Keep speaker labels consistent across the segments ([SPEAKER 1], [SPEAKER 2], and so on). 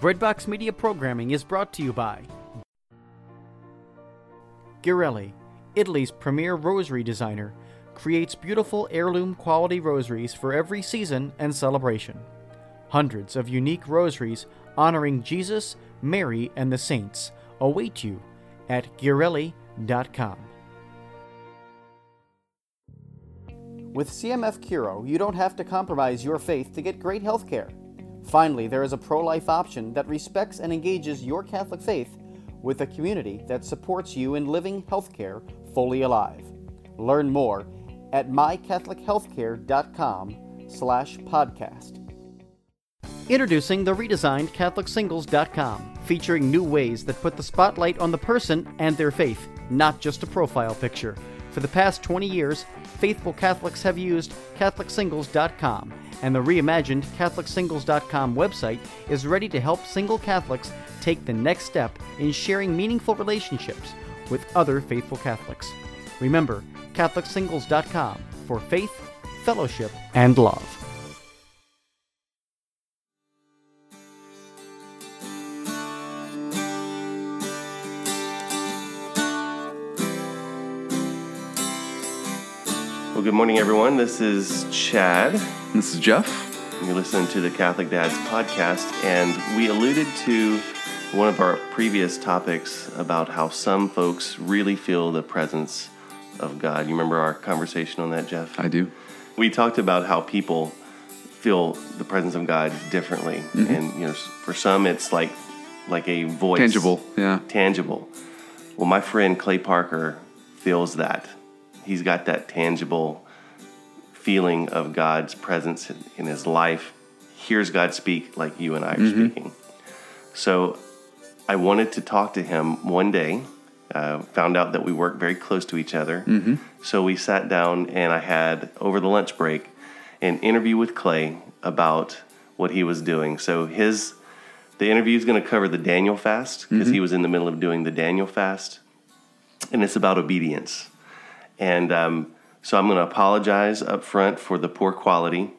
[SPEAKER 1] Breadbox Media programming is brought to you by Ghirelli, Italy's premier rosary designer, creates beautiful heirloom quality rosaries for every season and celebration. Hundreds of unique rosaries honoring Jesus, Mary, and the saints await you at Ghirelli.com. With CMF Curo, you don't have to compromise your faith to get great health care. Finally, there is a pro life option that respects and engages your Catholic faith with a community that supports you in living healthcare fully alive. Learn more at mycatholichealthcare.com slash podcast. Introducing the redesigned CatholicSingles.com, featuring new ways that put the spotlight on the person and their faith, not just a profile picture. For the past 20 years, faithful Catholics have used CatholicSingles.com, and the reimagined CatholicSingles.com website is ready to help single Catholics take the next step in sharing meaningful relationships with other faithful Catholics. Remember, CatholicSingles.com for faith, fellowship, and love.
[SPEAKER 2] Well, good morning, everyone. This is Chad.
[SPEAKER 3] This is Jeff.
[SPEAKER 2] You're listening to the Catholic Dads podcast, and we alluded to one of our previous topics about how some folks really feel the presence of God. You remember our conversation on that, Jeff?
[SPEAKER 3] I do.
[SPEAKER 2] We talked about how people feel the presence of God differently,
[SPEAKER 3] Mm-hmm.
[SPEAKER 2] and you know, for some, it's like like a voice,
[SPEAKER 3] Tangible. Yeah.
[SPEAKER 2] tangible. Well, my friend Clay Parker feels that. He's got that tangible feeling of God's presence in, his life, hears God speak like you and I are mm-hmm. speaking. So I wanted to talk to him one day. Uh, found out that we work very close to each other. Mm-hmm. So we sat down and I had, over the lunch break, an interview with Clay about what he was doing. So his the interview is going to cover the Daniel fast because mm-hmm. he was in the middle of doing the Daniel fast, and it's about obedience. And um, so I'm going to apologize up front for the poor quality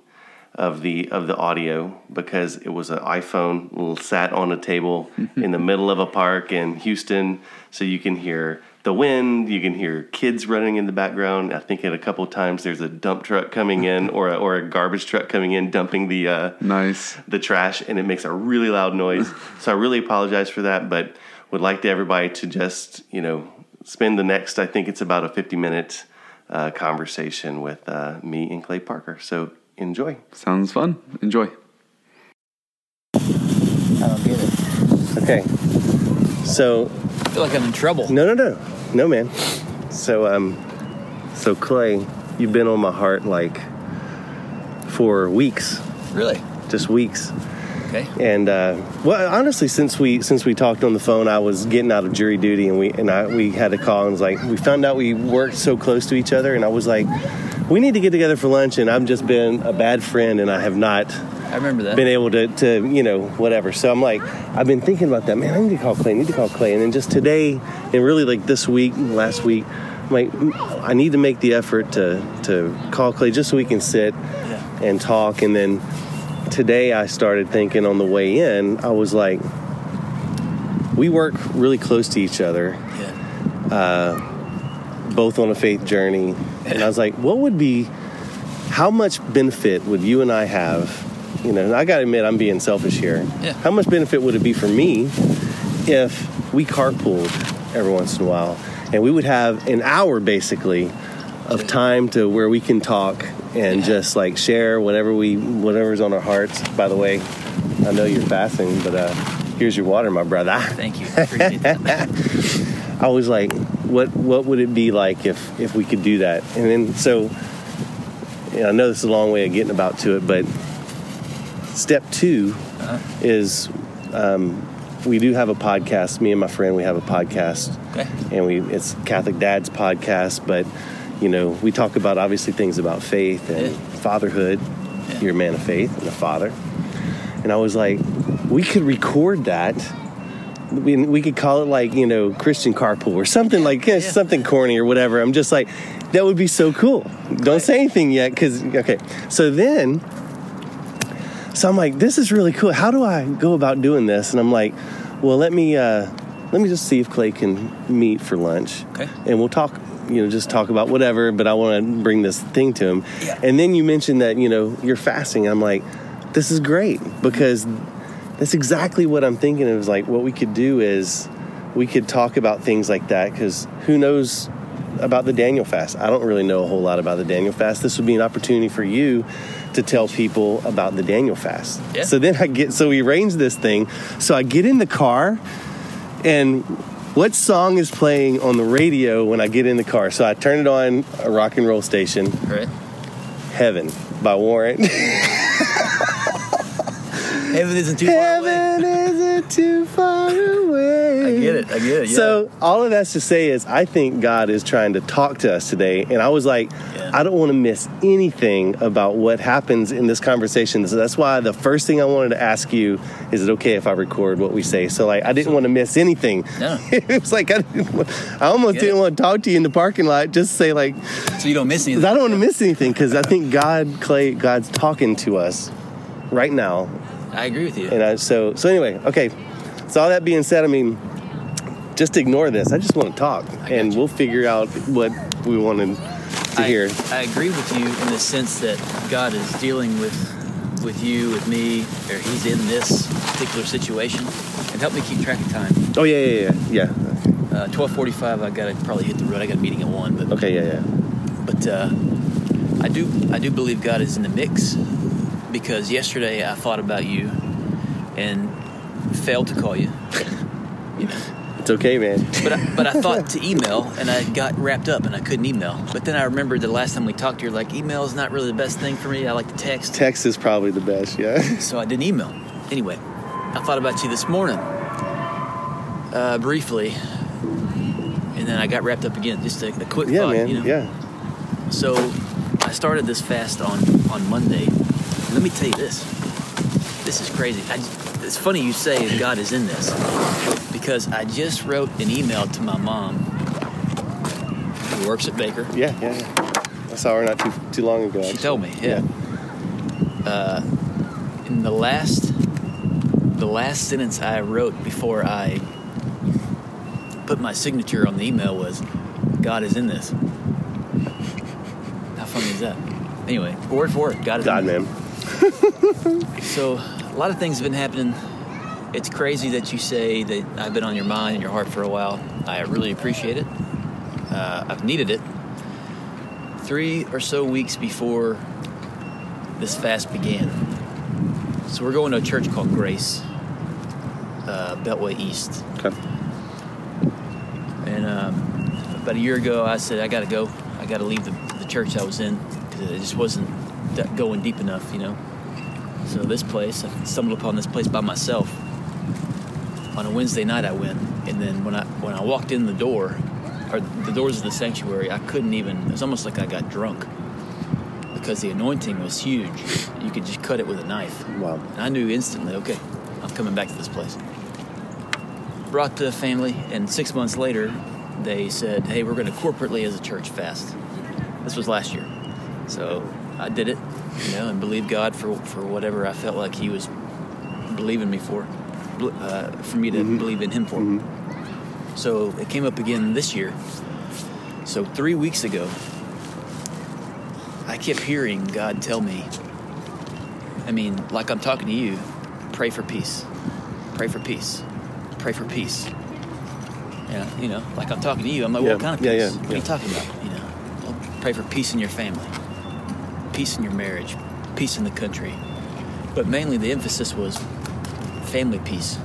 [SPEAKER 2] of the of the audio because it was an iPhone sat on a table in the middle of a park in Houston, so you can hear the wind, you can hear kids running in the background. I think at a couple of times there's a dump truck coming in or a, or a garbage truck coming in dumping the uh,
[SPEAKER 3] Nice.
[SPEAKER 2] the trash and it makes a really loud noise. so I really apologize for that, but would like to everybody to just, you know, spend the next, I think it's about a 50 minute uh, conversation with uh, me and Clay Parker. So enjoy.
[SPEAKER 3] Sounds fun. Enjoy.
[SPEAKER 4] I don't get it.
[SPEAKER 2] Okay. So,
[SPEAKER 4] I feel like I'm in trouble.
[SPEAKER 2] no, no, no. No, man. So, um, so Clay, you've been on my heart like for weeks,
[SPEAKER 4] Really?
[SPEAKER 2] just weeks.
[SPEAKER 4] Okay.
[SPEAKER 2] And uh, well, honestly, since we since we talked on the phone, I was getting out of jury duty, and we and I we had a call, and was like we found out we worked so close to each other, and I was like, we need to get together for lunch, and I've just been a bad friend, and I have not
[SPEAKER 4] I remember that.
[SPEAKER 2] been able to to you know whatever. So I'm like, I've been thinking about that, man. I need to call Clay. I need to call Clay, and then just today, and really like this week, last week. I'm like, I need to make the effort to to call Clay just so we can sit
[SPEAKER 4] Yeah.
[SPEAKER 2] and talk. And then today I started thinking on the way in, I was like, we work really close to each other,
[SPEAKER 4] Yeah.
[SPEAKER 2] Uh, both on a faith journey. And I was like, what would be, how much benefit would you and I have? You know, I got to admit, I'm being selfish here.
[SPEAKER 4] Yeah.
[SPEAKER 2] How much benefit would it be for me if we carpooled every once in a while and we would have an hour basically of time to where we can talk and just like share whatever we whatever's on our hearts. By the way, I know you're fasting, but uh, here's your water, my brother.
[SPEAKER 4] Thank you. I appreciate that.
[SPEAKER 2] I was like, what what would it be like if if we could do that? And then so you know, I know this is a long way of getting about to it, but step 2 is um, we do have a podcast. Me and my friend, we have a podcast,
[SPEAKER 4] Okay.
[SPEAKER 2] and we it's Catholic Dad's podcast. But you know, we talk about obviously things about faith and
[SPEAKER 4] Yeah.
[SPEAKER 2] fatherhood.
[SPEAKER 4] Yeah.
[SPEAKER 2] You're a man of faith and a father. And I was like, we could record that. We, we could call it like you know Christian carpool or something like yeah, something corny or whatever. I'm just like, that would be so cool. Don't say anything yet, because okay. So then, so I'm like, this is really cool. How do I go about doing this? And I'm like, well, let me uh, let me just see if Clay can meet for lunch,
[SPEAKER 4] Okay.
[SPEAKER 2] and we'll talk. You know, just talk about whatever. But I want to bring this thing to him.
[SPEAKER 4] Yeah.
[SPEAKER 2] And then you mentioned that you know you're fasting. I'm like, this is great because that's exactly what I'm thinking. It was like what we could do is we could talk about things like that because who knows about the Daniel fast? I don't really know a whole lot about the Daniel fast. This would be an opportunity for you to tell people about the Daniel fast.
[SPEAKER 4] Yeah.
[SPEAKER 2] So then I get so we arrange this thing. So I get in the car and what song is playing on the radio when I get in the car? So I turn it on a rock and roll station,
[SPEAKER 4] Right?
[SPEAKER 2] Heaven by Warrant.
[SPEAKER 4] Heaven isn't too far away.
[SPEAKER 2] Heaven isn't too far away.
[SPEAKER 4] I get it. I get it. Yeah.
[SPEAKER 2] So all of that's to say is I think God is trying to talk to us today, and I was like,
[SPEAKER 4] Yeah.
[SPEAKER 2] I don't want to miss anything about what happens in this conversation. So that's why the first thing I wanted to ask you is it okay if I record what we say? So like I didn't want to miss anything.
[SPEAKER 4] No.
[SPEAKER 2] it was like I, didn't, wa- I almost didn't
[SPEAKER 4] it.
[SPEAKER 2] want to talk to you in the parking lot. Just say like
[SPEAKER 4] so you don't miss anything.
[SPEAKER 2] I don't want to miss anything because I think God, Clay, God's talking to us right now
[SPEAKER 4] I agree with you.
[SPEAKER 2] and I, so, so anyway, okay. So all that being said, I mean, just ignore this. I just want to talk, and
[SPEAKER 4] you.
[SPEAKER 2] we'll figure out what we wanted to
[SPEAKER 4] I,
[SPEAKER 2] hear.
[SPEAKER 4] I agree with you in the sense that God is dealing with with you, with me, or He's in this particular situation. And help me keep track of time.
[SPEAKER 2] Oh yeah, yeah, yeah, yeah.
[SPEAKER 4] Uh, Twelve forty-five. I gotta probably hit the road. I got a meeting at one. But
[SPEAKER 2] Okay, yeah, yeah.
[SPEAKER 4] but uh, I do I do believe God is in the mix because yesterday I thought about you and failed to call you. You know.
[SPEAKER 2] It's okay, man.
[SPEAKER 4] But I, but I thought to email, and I got wrapped up, and I couldn't email. But then I remembered the last time we talked, you're like, email is not really the best thing for me. I like to text,
[SPEAKER 2] Text is probably the best. Yeah.
[SPEAKER 4] so I didn't email. Anyway, I thought about you this morning, uh, briefly, and then I got wrapped up again. Just a, a quick
[SPEAKER 2] Yeah,
[SPEAKER 4] thought,
[SPEAKER 2] man.
[SPEAKER 4] you know.
[SPEAKER 2] Yeah.
[SPEAKER 4] So I started this fast on on Monday. Let me tell you this. This is crazy. I, it's funny you say God is in this because I just wrote an email to my mom who works at Baker.
[SPEAKER 2] Yeah, yeah, yeah. I saw her not too too long ago.
[SPEAKER 4] She
[SPEAKER 2] actually.
[SPEAKER 4] told me, yeah. Uh, in the last the last sentence I wrote before I put my signature on the email was God is in this. How funny is that? Anyway, word for word, God is
[SPEAKER 2] God,
[SPEAKER 4] in this.
[SPEAKER 2] man.
[SPEAKER 4] So a lot of things have been happening. It's crazy that you say that I've been on your mind and your heart for a while. I really appreciate it. Uh, I've needed it. Three or so weeks before this fast began. So we're going to a church called Grace, uh, Beltway East.
[SPEAKER 2] Okay.
[SPEAKER 4] And um, about a year ago, I said, I got to go. I got to leave the, the church I was in because it just wasn't going deep enough, you know. So this place, I stumbled upon this place by myself. On a Wednesday night, I went, and then when I when I walked in the door, or the doors of the sanctuary, I couldn't even. It was almost like I got drunk because the anointing was huge. You could just cut it with a knife.
[SPEAKER 2] Wow.
[SPEAKER 4] And I knew instantly, okay, I'm coming back to this place. Brought the family, and six months later, they said, hey, we're going to corporately as a church fast. This was last year. So I did it, you know, and believed God for, for whatever I felt like He was believing me for, uh, for me to believe in Him for. So it came up again this year. So three weeks ago, I kept hearing God tell me, I mean, like I'm talking to you, pray for peace. Pray for peace. Pray for peace. Yeah, you know, like I'm talking to you. I'm like,
[SPEAKER 2] Yeah,
[SPEAKER 4] what kind of peace?
[SPEAKER 2] yeah, yeah,
[SPEAKER 4] what are you talking about? You know, well, pray for peace in your family, peace in your marriage, peace in the country. But mainly the emphasis was family peace.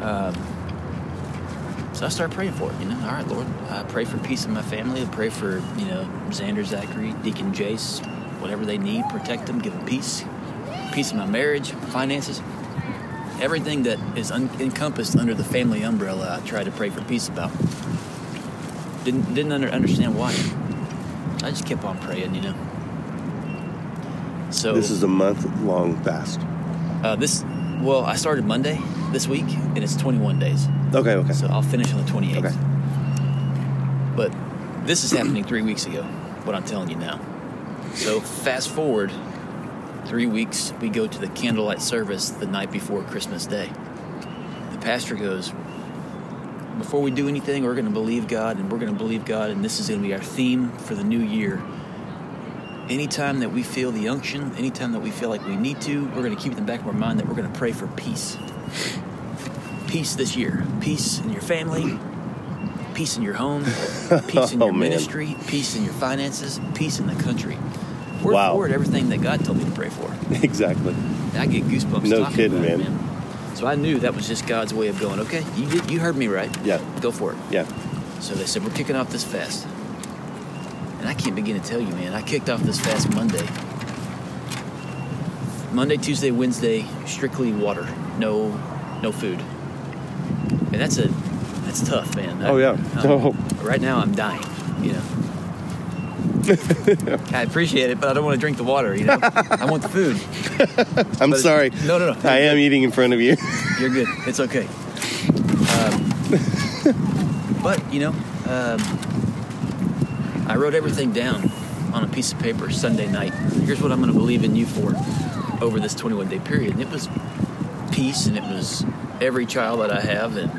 [SPEAKER 4] Um, so I started praying for it, you know. All right, Lord, I pray for peace in my family. I pray for, you know, Xander, Zachary, Deacon Jace, whatever they need, protect them, give them peace. Peace in my marriage, finances. Everything that is un- encompassed under the family umbrella, I try to pray for peace about. Didn't didn't under- understand why. I just kept on praying, you know. So
[SPEAKER 2] This is a month long fast.
[SPEAKER 4] uh, this. Well, I started Monday this week, and it's 21 days.
[SPEAKER 2] Okay, okay.
[SPEAKER 4] So I'll finish on the 28th.
[SPEAKER 2] Okay.
[SPEAKER 4] But this is happening three weeks ago, what I'm telling you now. So fast forward, three weeks, we go to the candlelight service the night before Christmas Day. The pastor goes, Before we do anything, we're going to believe God, and we're going to believe God, and this is going to be our theme for the new year. Anytime that we feel the unction, anytime that we feel like we need to, we're going to keep in the back of our mind that we're going to pray for peace. Peace this year. Peace in your family, peace in your home, peace in
[SPEAKER 2] Oh,
[SPEAKER 4] your
[SPEAKER 2] man.
[SPEAKER 4] ministry, peace in your finances, peace in the country. Word
[SPEAKER 2] Wow.
[SPEAKER 4] for word, everything that God told me to pray for.
[SPEAKER 2] exactly.
[SPEAKER 4] And I get goosebumps.
[SPEAKER 2] No
[SPEAKER 4] talking
[SPEAKER 2] kidding,
[SPEAKER 4] about it,
[SPEAKER 2] man.
[SPEAKER 4] So I knew that was just God's way of going. Okay, you did, you heard me right.
[SPEAKER 2] Yeah.
[SPEAKER 4] Go for it.
[SPEAKER 2] Yeah.
[SPEAKER 4] So they said we're kicking off this fast, and I can't begin to tell you, man. I kicked off this fast Monday. Monday, Tuesday, Wednesday, strictly water, no, no food, and that's a that's tough, man.
[SPEAKER 2] Oh, yeah.
[SPEAKER 4] Um,
[SPEAKER 2] Oh.
[SPEAKER 4] Right now, I'm dying. You know. I appreciate it, but I don't want to drink the water. You know, I want the food.
[SPEAKER 2] I'm
[SPEAKER 4] But-
[SPEAKER 2] sorry.
[SPEAKER 4] No, no, no.
[SPEAKER 2] I am eating in front of you.
[SPEAKER 4] You're good. It's okay. Um, but you know, um, I wrote everything down on a piece of paper Sunday night. Here's what I'm going to believe in you for over this 21 day period. And it was peace, and it was every child that I have, and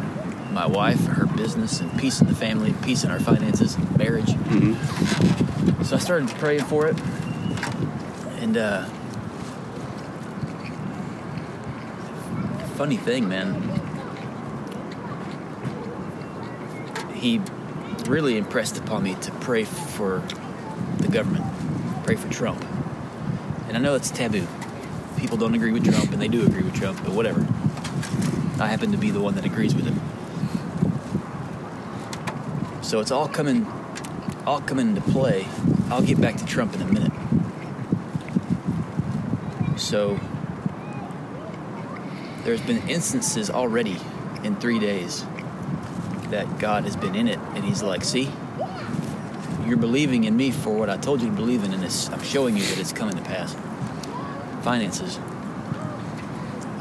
[SPEAKER 4] my wife, and her business, and peace in the family, peace in our finances, marriage. So I started praying for it, and uh, funny thing, man. He really impressed upon me to pray for the government, pray for Trump. And I know it's taboo. People don't agree with Trump, and they do agree with Trump, but whatever. I happen to be the one that agrees with him. So it's all coming, all come into play. I'll get back to Trump in a minute. So there's been instances already in three days that God has been in it, and He's like, "See, you're believing in me for what I told you to believe in, and I'm showing you that it's coming to pass." Finances.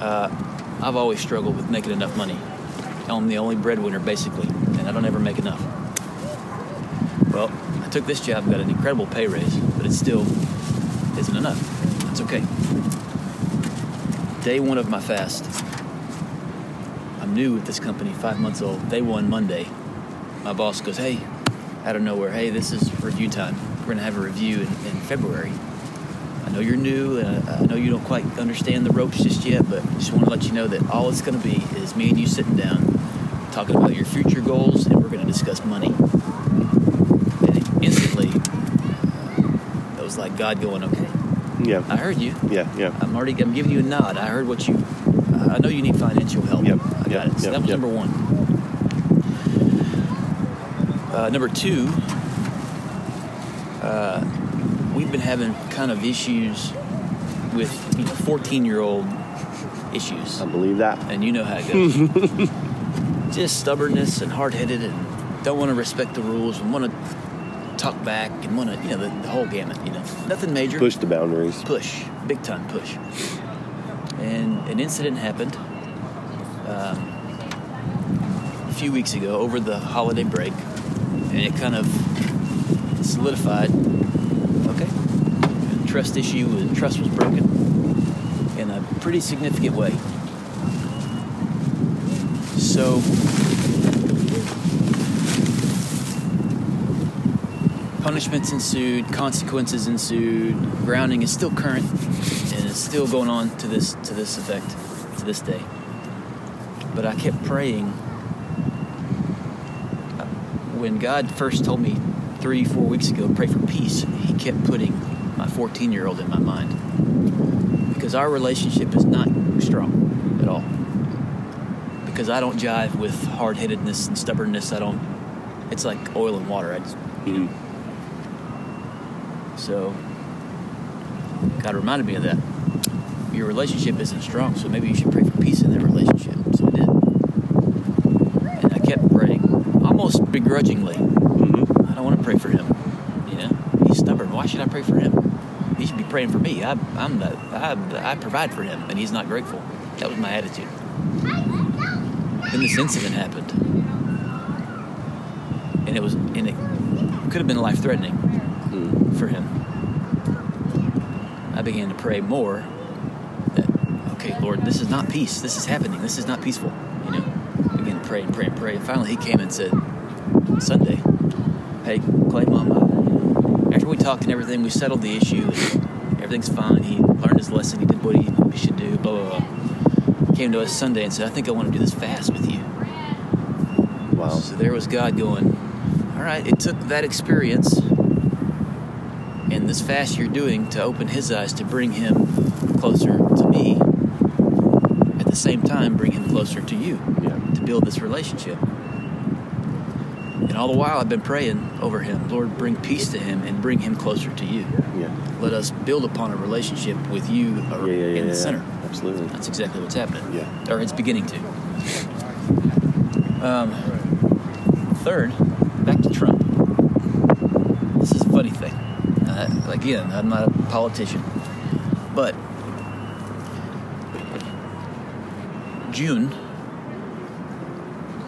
[SPEAKER 4] Uh, I've always struggled with making enough money. I'm the only breadwinner, basically, and I don't ever make enough. Well, I took this job, got an incredible pay raise, but it still isn't enough. It's okay. Day one of my fast. I'm new with this company, five months old. Day one, Monday. My boss goes, Hey, out of nowhere, hey, this is review time. We're going to have a review in, in February. I know you're new, and I I know you don't quite understand the ropes just yet, but just want to let you know that all it's going to be is me and you sitting down, talking about your future goals, and we're going to discuss money. And instantly, it was like God going, Okay,
[SPEAKER 2] Yeah.
[SPEAKER 4] I heard you.
[SPEAKER 2] Yeah. Yeah.
[SPEAKER 4] I'm already. I'm giving you a nod. I heard what you. I know you need financial help.
[SPEAKER 2] Yep,
[SPEAKER 4] I got
[SPEAKER 2] yep,
[SPEAKER 4] it. So
[SPEAKER 2] yep,
[SPEAKER 4] that was
[SPEAKER 2] yep.
[SPEAKER 4] number one. Uh, number two. Uh, we've been having kind of issues with you know 14 year old issues,
[SPEAKER 2] I believe that.
[SPEAKER 4] and you know how it goes. Just stubbornness and hard headed, and don't want to respect the rules, and want to talk back, and want to you know the, the whole gamut. You know, nothing major
[SPEAKER 2] Push the boundaries.
[SPEAKER 4] push, big time push. And an incident happened um, a few weeks ago over the holiday break, and it kind of solidified. Okay, trust issue, trust was broken in a pretty significant way. So. Punishments ensued, consequences ensued. Grounding is still current, and it's still going on to this to this effect, to this day. But I kept praying. Uh, When God first told me three, four weeks ago, pray for peace, He kept putting my 14 year old in my mind. Because our relationship is not strong at all. Because I don't jive with hard headedness and stubbornness. I don't, it's like oil and water. I just,
[SPEAKER 2] Mhm.
[SPEAKER 4] So God reminded me of that. Your relationship isn't strong, so maybe you should pray for peace in that relationship. So I did. And I kept praying, almost begrudgingly.
[SPEAKER 2] Mhm.
[SPEAKER 4] I don't want to pray for him. You know, he's stubborn. Why should I pray for him? He should be praying for me. I, I'm the, I, I provide for him, and he's not grateful. That was my attitude. Then this incident happened, and it was, and it could have been life threatening. For him. I began to pray more that, okay, Lord, this is not peace. This is happening. This is not peaceful. You know, I began to pray and pray and pray. And finally, he came and said, Sunday, hey, Clay, Mama, after we talked and everything, we settled the issue. Everything's fine. He learned his lesson. He did what he, he should do, blah, blah, blah. Came to us Sunday and said, I think I want to do this fast with you.
[SPEAKER 2] Wow.
[SPEAKER 4] So there was God going, all right, it took that experience this fast you're doing to open his eyes to bring him closer to me. At the same time, bring him closer to you
[SPEAKER 2] Yeah.
[SPEAKER 4] to build this relationship. And all the while, I've been praying over him Lord, bring peace to him and bring him closer to you.
[SPEAKER 2] Yeah.
[SPEAKER 4] Let us build upon a relationship with you uh,
[SPEAKER 2] Yeah, yeah,
[SPEAKER 4] in the center.
[SPEAKER 2] Absolutely.
[SPEAKER 4] That's exactly what's happening.
[SPEAKER 2] Yeah.
[SPEAKER 4] Or it's beginning to. Um, third, back to Trump. This is a funny thing. Uh, again, I'm not a politician. But June,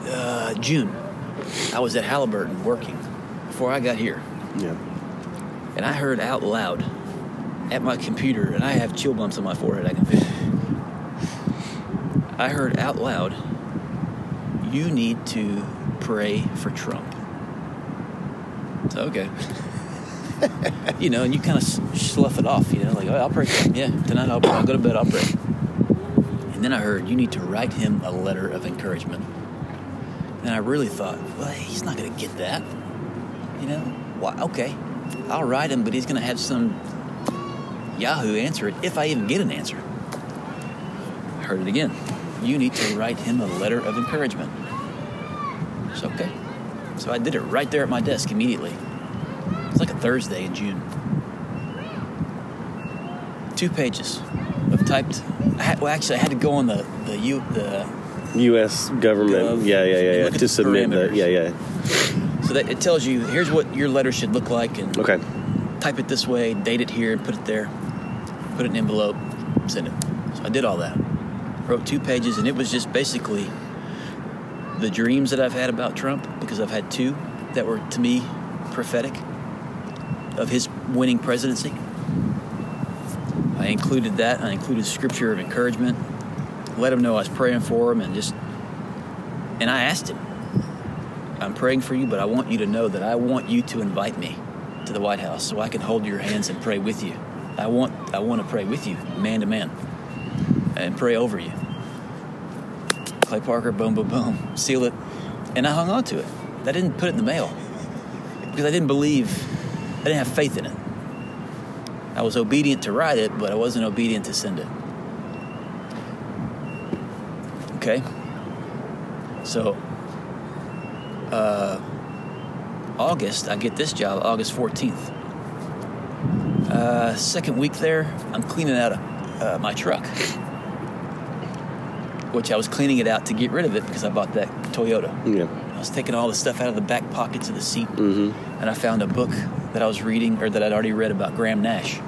[SPEAKER 4] uh, June, I was at Halliburton working before I got here
[SPEAKER 2] Yeah.
[SPEAKER 4] and I heard out loud at my computer, and I have chill bumps on my forehead. I can feel. I heard out loud, "You need to pray for Trump." So okay, you know, and you kind of slough it off, you know, like oh, I'll pray. Yeah, tonight I'll, I'll go to bed. I'll pray. And then I heard you need to write him a letter of encouragement. And I really thought, well, he's not going to get that. You know, why? Okay, I'll write him, but he's going to have some Yahoo answer it if I even get an answer. I heard it again. You need to write him a letter of encouragement. It's okay. So I did it right there at my desk immediately. It's like a Thursday in June. Two pages of typed. I had, well, actually, I had to go on the the U the
[SPEAKER 2] U.S. government.
[SPEAKER 4] Gov.
[SPEAKER 2] yeah, yeah, yeah, yeah. To submit the. Yeah, yeah.
[SPEAKER 4] so that it tells you here's what your letter should look like and
[SPEAKER 2] Okay.
[SPEAKER 4] type it this way, date it here, and put it there, put it in an envelope, send it. So I did all that. Wrote two pages, and it was just basically the dreams that I've had about Trump, because I've had two that were to me prophetic of his winning presidency. I included that. I included scripture of encouragement. Let him know I was praying for him, and just and I asked him, I'm praying for you, but I want you to know that I want you to invite me to the White House so I can hold your hands and pray with you. I want I want to pray with you, man to man, and pray over you. Clay Parker, boom, boom, boom, seal it, and I hung on to it. I didn't put it in the mail because I didn't believe, didn't have faith in it. I was obedient to write it, but I wasn't obedient to send it. Okay. So, uh, August, I get this job, August 14th. Uh, second week there, I'm cleaning out uh, my truck, which I was cleaning it out to get rid of it because I bought that Toyota.
[SPEAKER 2] Yeah.
[SPEAKER 4] I was taking all the stuff out of the back pockets of the seat,
[SPEAKER 2] Mm-hmm.
[SPEAKER 4] and I found a book that I was reading or that I'd already read about Graham Nash.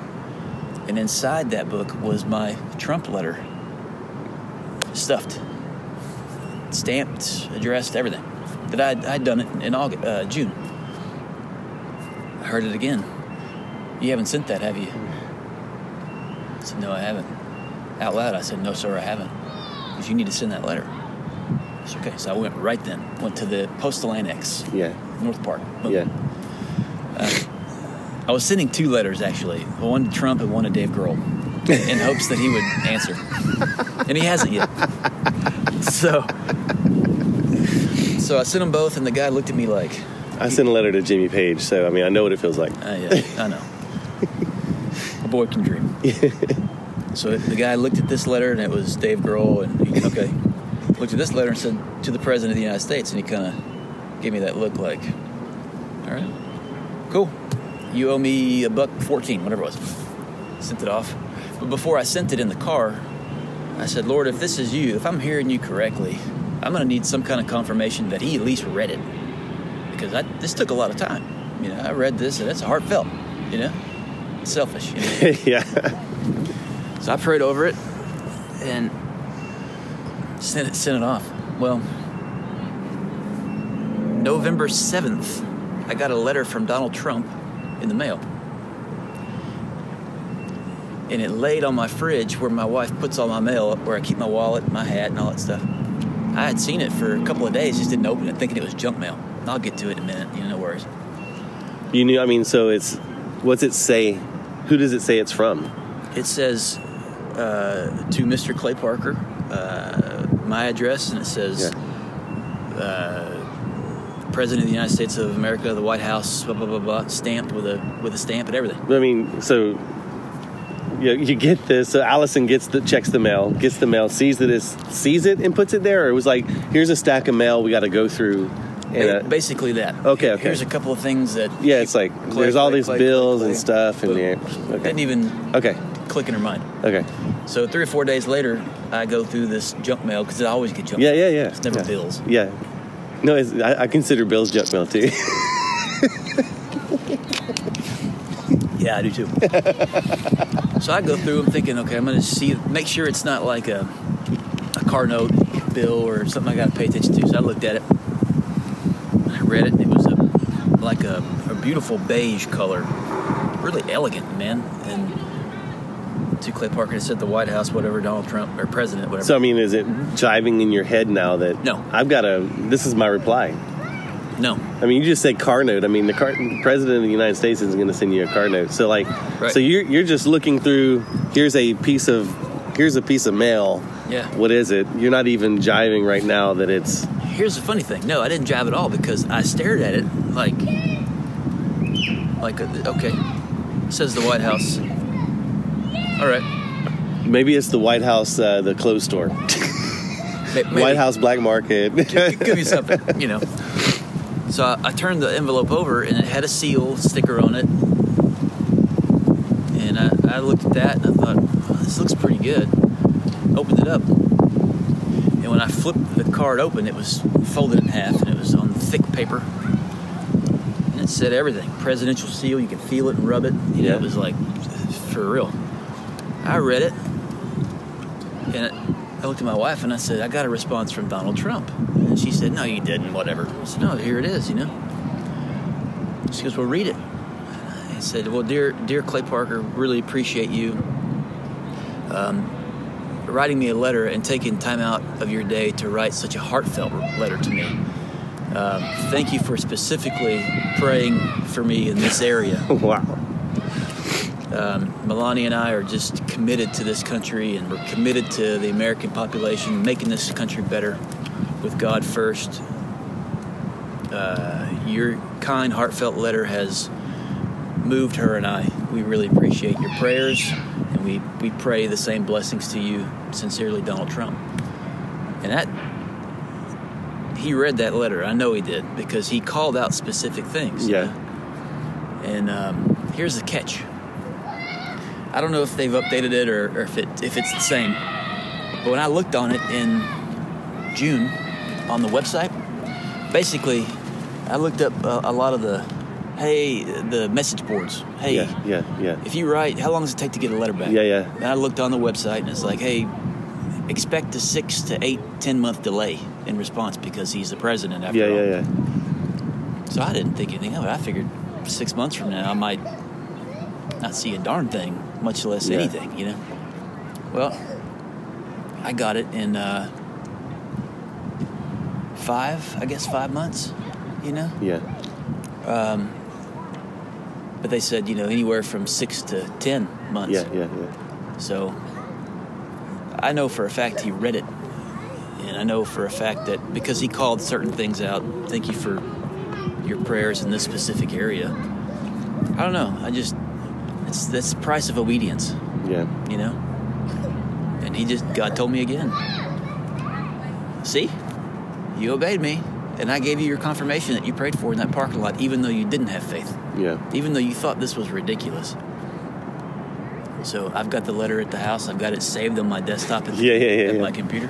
[SPEAKER 4] And inside that book was my Trump letter, stuffed, stamped, addressed, everything. That I'd, I'd done it in August, uh, June. I heard it again. You haven't sent that, have you? I said, No, I haven't. Out loud, I said, No, sir, I haven't. Because you need to send that letter. I said, Okay, so I went right then. Went to the postal annex,
[SPEAKER 2] Yeah.
[SPEAKER 4] North Park.
[SPEAKER 2] Yeah.
[SPEAKER 4] I was sending two letters actually, one to Trump and one to Dave Grohl, in hopes that he would answer, and he hasn't yet. So, so I sent them both, and the guy looked at me like,
[SPEAKER 2] I sent a letter to Jimmy Page, so I mean, I know what it feels like.
[SPEAKER 4] uh, "Yeah, I know, a boy can dream." so the guy looked at this letter, and it was Dave Grohl, and he, okay, looked at this letter and said to the president of the United States, and he kind of gave me that look like, "All right, cool." You owe me a buck 14 whatever it was. Sent it off. But before i sent it in the car i said lord if this is you if i'm hearing you correctly i'm going to need some kind of confirmation that he at least read it. Because I, this took a lot of time. You know i read this and it's heartfelt you know? It's selfish you know?
[SPEAKER 2] yeah.
[SPEAKER 4] so i prayed over it and sent it sent it off. Well november 7th i got a letter from donald trump in the mail. and it laid on my fridge where my wife puts all my mail, where I keep my wallet, my hat, and all that stuff. I had seen it for a couple of days, just didn't open it, thinking it was junk mail. I'll get to it in a minute. You know, no worries.
[SPEAKER 2] You knew. I mean, so it's what's it say? Who does it say it's from?
[SPEAKER 4] It says uh, to Mr. Clay Parker, uh, my address, and it says uh, President of the United States of America, the White House, blah blah blah blah, stamped with a with a stamp and everything.
[SPEAKER 2] I mean, so you, you get this. So Allison gets the checks the mail, gets the mail, sees that it sees it and puts it there. Or it was like, here's a stack of mail we got to go through. And uh,
[SPEAKER 4] Basically that.
[SPEAKER 2] Okay, okay.
[SPEAKER 4] Here's a couple of things that.
[SPEAKER 2] yeah, it's like
[SPEAKER 4] Clay,
[SPEAKER 2] there's all
[SPEAKER 4] Clay,
[SPEAKER 2] these
[SPEAKER 4] Clay,
[SPEAKER 2] bills and stuff and
[SPEAKER 4] Boom.
[SPEAKER 2] there.
[SPEAKER 4] Didn't
[SPEAKER 2] Okay,
[SPEAKER 4] even
[SPEAKER 2] okay,
[SPEAKER 4] click in her mind.
[SPEAKER 2] okay.
[SPEAKER 4] So three or four days later, I go through this junk mail because I always get junk.
[SPEAKER 2] Yeah,
[SPEAKER 4] mail.
[SPEAKER 2] yeah, yeah.
[SPEAKER 4] It's never
[SPEAKER 2] yeah.
[SPEAKER 4] bills.
[SPEAKER 2] Yeah. No, I, I consider bills junk mail too.
[SPEAKER 4] Yeah, I do too. so I go through them thinking, okay, I'm going to see, make sure it's not like a, a car note bill or something I got to pay attention to. So I looked at it, I read it, it was a like a, a beautiful beige color, really elegant, man. And to Clay Parker, it said the White House, whatever, Donald Trump or President, whatever.
[SPEAKER 2] so I mean, is it jiving in your head now that
[SPEAKER 4] No.
[SPEAKER 2] I've got a this is my reply.
[SPEAKER 4] no,
[SPEAKER 2] I mean, you just said car note. I mean, the car, president of the United States isn't going to send you a car note. So like,
[SPEAKER 4] Right.
[SPEAKER 2] so you're you're just looking through. Here's a piece of here's a piece of mail.
[SPEAKER 4] Yeah.
[SPEAKER 2] What is it? You're not even jiving right now that it's.
[SPEAKER 4] Here's the funny thing. No, I didn't jive at all because I stared at it like, like okay, says the White House. All right,
[SPEAKER 2] Maybe it's the White House, uh, the clothes store,
[SPEAKER 4] maybe.
[SPEAKER 2] White House black market.
[SPEAKER 4] Could give you something, you know. So I, I turned the envelope over and it had a seal sticker on it, and I, I looked at that and I thought, oh, this looks pretty good. Opened it up, and when I flipped the card open, it was folded in half and it was on thick paper. And it said everything presidential seal, you can feel it and rub it. You know,
[SPEAKER 2] Yeah.
[SPEAKER 4] it was like for real. I read it, and it, I looked at my wife and I said, I got a response from Donald Trump. And she said, No, you didn't, whatever. I said, No, here it is, you know. She goes, Well, read it. I said, Well, dear, dear Clay Parker, really appreciate you um, writing me a letter and taking time out of your day to write such a heartfelt letter to me. Um, thank you for specifically praying for me in this area.
[SPEAKER 2] wow.
[SPEAKER 4] Um, Melania and I are just committed to this country and we're committed to the American population, making this country better with God first. Uh, your kind, heartfelt letter has moved her and I. We really appreciate your prayers and we, we pray the same blessings to you. Sincerely, Donald Trump. And that, he read that letter. I know he did because he called out specific things.
[SPEAKER 2] Yeah.
[SPEAKER 4] And um, here's the catch. I don't know if they've updated it or, or if it if it's the same. But when I looked on it in June on the website, basically, I looked up a, a lot of the hey the message boards. Hey,
[SPEAKER 2] Yeah. Yeah. Yeah.
[SPEAKER 4] if you write, how long does it take to get a letter back?
[SPEAKER 2] Yeah. Yeah.
[SPEAKER 4] And I looked on the website and it's like, hey, expect a six to eight, ten month delay in response because he's the president after
[SPEAKER 2] Yeah.
[SPEAKER 4] all.
[SPEAKER 2] Yeah. Yeah.
[SPEAKER 4] So I didn't think anything of it. I figured six months from now I might not see a darn thing, much less
[SPEAKER 2] Yeah.
[SPEAKER 4] anything, you know. Well, I got it in uh, five, I guess five months, you know.
[SPEAKER 2] Yeah.
[SPEAKER 4] Um, but they said, you know, anywhere from six to ten months.
[SPEAKER 2] Yeah. Yeah. Yeah.
[SPEAKER 4] So I know for a fact he read it. And I know for a fact that because he called certain things out, thank you for your prayers in this specific area. I don't know. I just, it's that's the price of obedience,
[SPEAKER 2] Yeah.
[SPEAKER 4] you know? And he just, God told me again. See? You obeyed me. And I gave you your confirmation that you prayed for in that parking lot, even though you didn't have faith
[SPEAKER 2] Yeah.
[SPEAKER 4] even though you thought this was ridiculous. So I've got the letter at the house. I've got it saved on my desktop at,
[SPEAKER 2] Yeah, yeah, yeah, yeah.
[SPEAKER 4] my computer.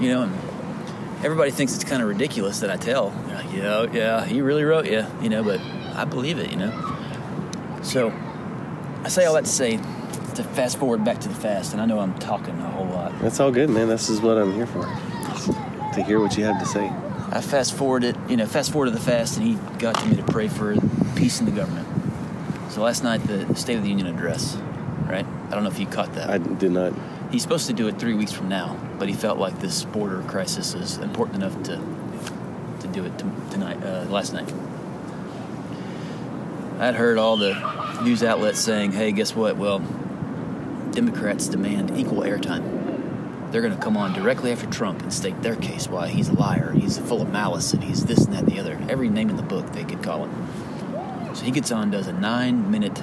[SPEAKER 4] You know, and everybody thinks it's kind of ridiculous that I tell. They're like, yeah, yeah, he really wrote you, you know, but I believe it, you know. So I say all that to say to fast forward back to the fast, and I know I'm talking a whole lot.
[SPEAKER 2] That's all good, man. This is what I'm here for. To hear what you have to say.
[SPEAKER 4] I fast forwarded, you know, fast forward to the fast, and he got to me to pray for peace in the government. So last night, the State of the Union address, right? I don't know if you caught that.
[SPEAKER 2] I did not.
[SPEAKER 4] He's supposed to do it three weeks from now, but he felt like this border crisis is important enough to to do it t- tonight, uh, last night. I'd heard all the news outlets saying, "Hey, guess what? Well, Democrats demand equal airtime. They're going to come on directly after Trump and state their case why he's a liar, he's full of malice, and he's this and that and the other. Every name in the book they could call him." So he gets on, does a nine-minute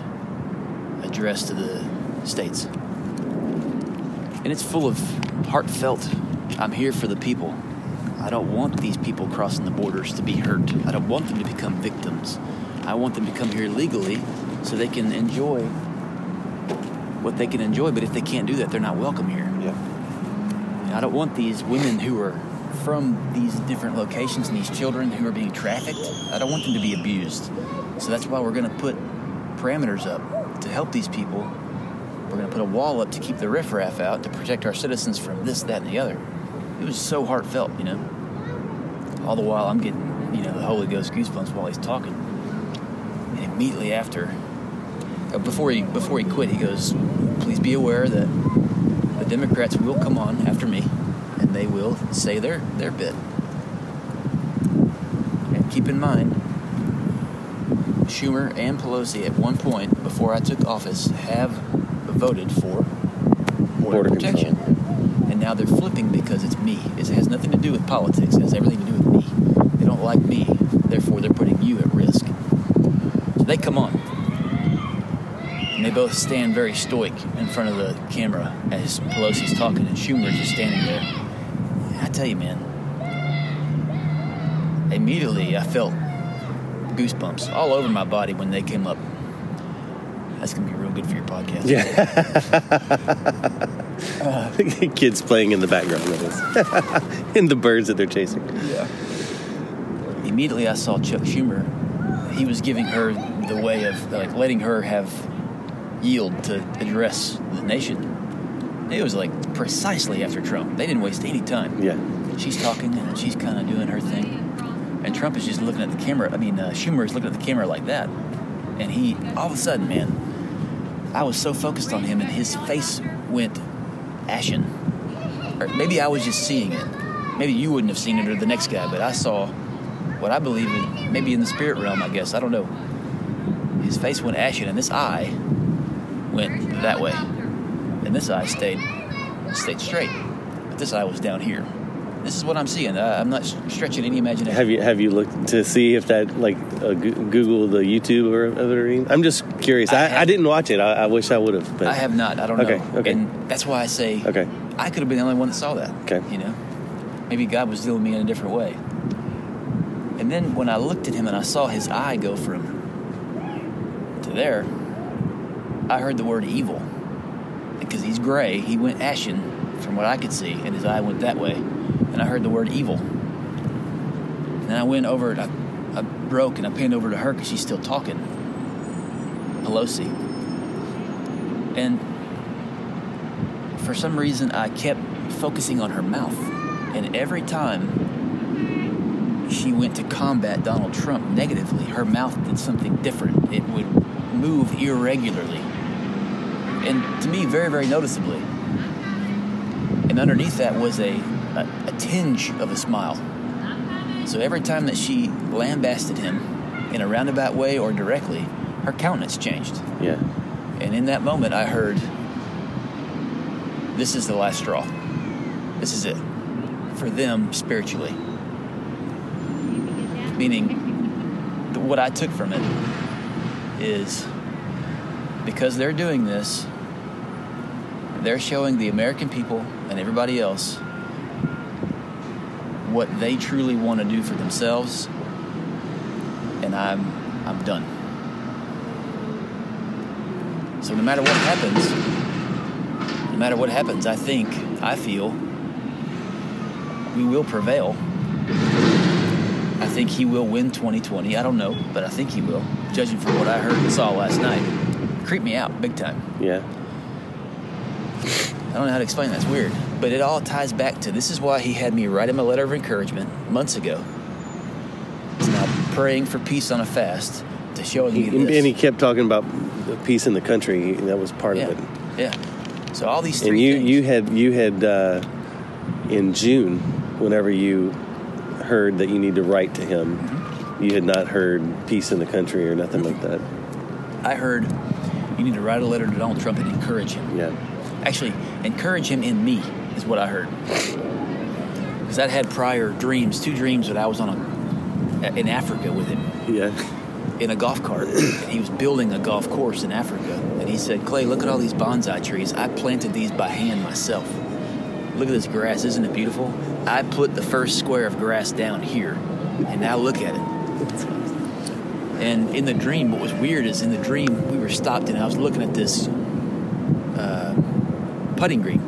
[SPEAKER 4] address to the states and it's full of heartfelt i'm here for the people i don't want these people crossing the borders to be hurt i don't want them to become victims i want them to come here legally so they can enjoy what they can enjoy but if they can't do that they're not welcome here
[SPEAKER 2] Yeah.
[SPEAKER 4] i don't want these women who are from these different locations and these children who are being trafficked i don't want them to be abused so that's why we're going to put parameters up to help these people we're going to put a wall up to keep the riffraff out to protect our citizens from this, that, and the other. It was so heartfelt, you know. All the while, I'm getting, you know, the Holy Ghost goosebumps while he's talking. Immediately after, uh, before he before he quit, he goes, "Please be aware that the Democrats will come on after me, and they will say their their bit. And keep in mind, Schumer and Pelosi at one point before I took office have voted for border,
[SPEAKER 2] Border
[SPEAKER 4] protection. And now they're flipping because it's me. It has nothing to do with politics. It has everything to do with me. They don't like me, therefore they're putting you at risk. So they come on. And they both stand very stoic in front of the camera as Pelosi's talking and Schumer's just standing there. And I tell you, man, immediately I felt goosebumps all over my body when they came up. That's gonna be real good for your podcast.
[SPEAKER 2] Yeah. Kids playing in the background of this. and the birds that they're chasing.
[SPEAKER 4] Yeah. Immediately, I saw Chuck Schumer. He was giving her the way of like letting her have yield to address the nation. It was like precisely after Trump. They didn't waste any time.
[SPEAKER 2] Yeah.
[SPEAKER 4] She's talking and she's kind of doing her thing, and Trump is just looking at the camera. I mean, uh, Schumer is looking at the camera like that, and he all of a sudden, man, I was so focused on him, and his face went ashen. Or maybe I was just seeing it. Maybe you wouldn't have seen it, or the next guy, but I saw what I believe in. Maybe in the spirit realm, I guess. I don't know. His face went ashen, and this eye went that way, and this eye stayed stayed straight, but this eye was down here. This is what I'm seeing. I, I'm not stretching any imagination.
[SPEAKER 2] Have you have you looked to see if that like uh, Google the YouTube or everything? I'm just curious.
[SPEAKER 4] I
[SPEAKER 2] I, I, didn't watch it. I, I wish I would have. But
[SPEAKER 4] I have not. I don't
[SPEAKER 2] Okay,
[SPEAKER 4] know.
[SPEAKER 2] okay.
[SPEAKER 4] And that's why I say
[SPEAKER 2] Okay.
[SPEAKER 4] I could have been the only one that saw that.
[SPEAKER 2] Okay.
[SPEAKER 4] You know, maybe God was dealing with me in a different way. And then when I looked at him and I saw his eye go from to there, I heard the word evil. Because he's gray, he went ashen from what I could see, and his eye went that way. And I heard the word evil. And I went over and I, I broke and I panned over to her because she's still talking. Pelosi. And for some reason, I kept focusing on her mouth. And every time she went to combat Donald Trump negatively, her mouth did something different. It would move irregularly. And to me, very, very noticeably. And underneath that was a, a, a tinge of a smile. So every time that she lambasted him in a roundabout way or directly, her countenance changed.
[SPEAKER 2] yeah.
[SPEAKER 4] And in that moment, I heard, this is the last straw. This is it. For them spiritually. Meaning, what I took from it is because they're doing this, they're showing the American people and everybody else what they truly want to do for themselves. And I'm, I'm done. So no matter what happens, no matter what happens, I think, I feel, we will prevail. I think he will win 2020. I don't know, but I think he will, judging from what I heard and saw last night. Creeped me out big time.
[SPEAKER 2] Yeah.
[SPEAKER 4] I don't know how to explain that. It's weird. But it all ties back to this is why he had me write him a letter of encouragement months ago. To now praying for peace on a fast to showing
[SPEAKER 2] He,
[SPEAKER 4] me this.
[SPEAKER 2] and he kept talking about the peace in the country. That was part
[SPEAKER 4] Yeah.
[SPEAKER 2] of it.
[SPEAKER 4] Yeah. So all these three
[SPEAKER 2] And you
[SPEAKER 4] things.
[SPEAKER 2] you had you had uh, in June, whenever you heard that you need to write to him,
[SPEAKER 4] Mm-hmm.
[SPEAKER 2] You had not heard peace in the country or nothing like that.
[SPEAKER 4] I heard you need to write a letter to Donald Trump and encourage him.
[SPEAKER 2] Yeah,
[SPEAKER 4] Actually, encourage him in me is what I heard. Because I'd had prior dreams, two dreams that I was on a, in Africa with him
[SPEAKER 2] yeah,
[SPEAKER 4] in a golf cart. and he was building a golf course in Africa. And he said, Clay, look at all these bonsai trees. I planted these by hand myself. Look at this grass. Isn't it beautiful? I put the first square of grass down here. And now look at it. And in the dream, what was weird is in the dream, we were stopped and I was looking at this uh, putting green.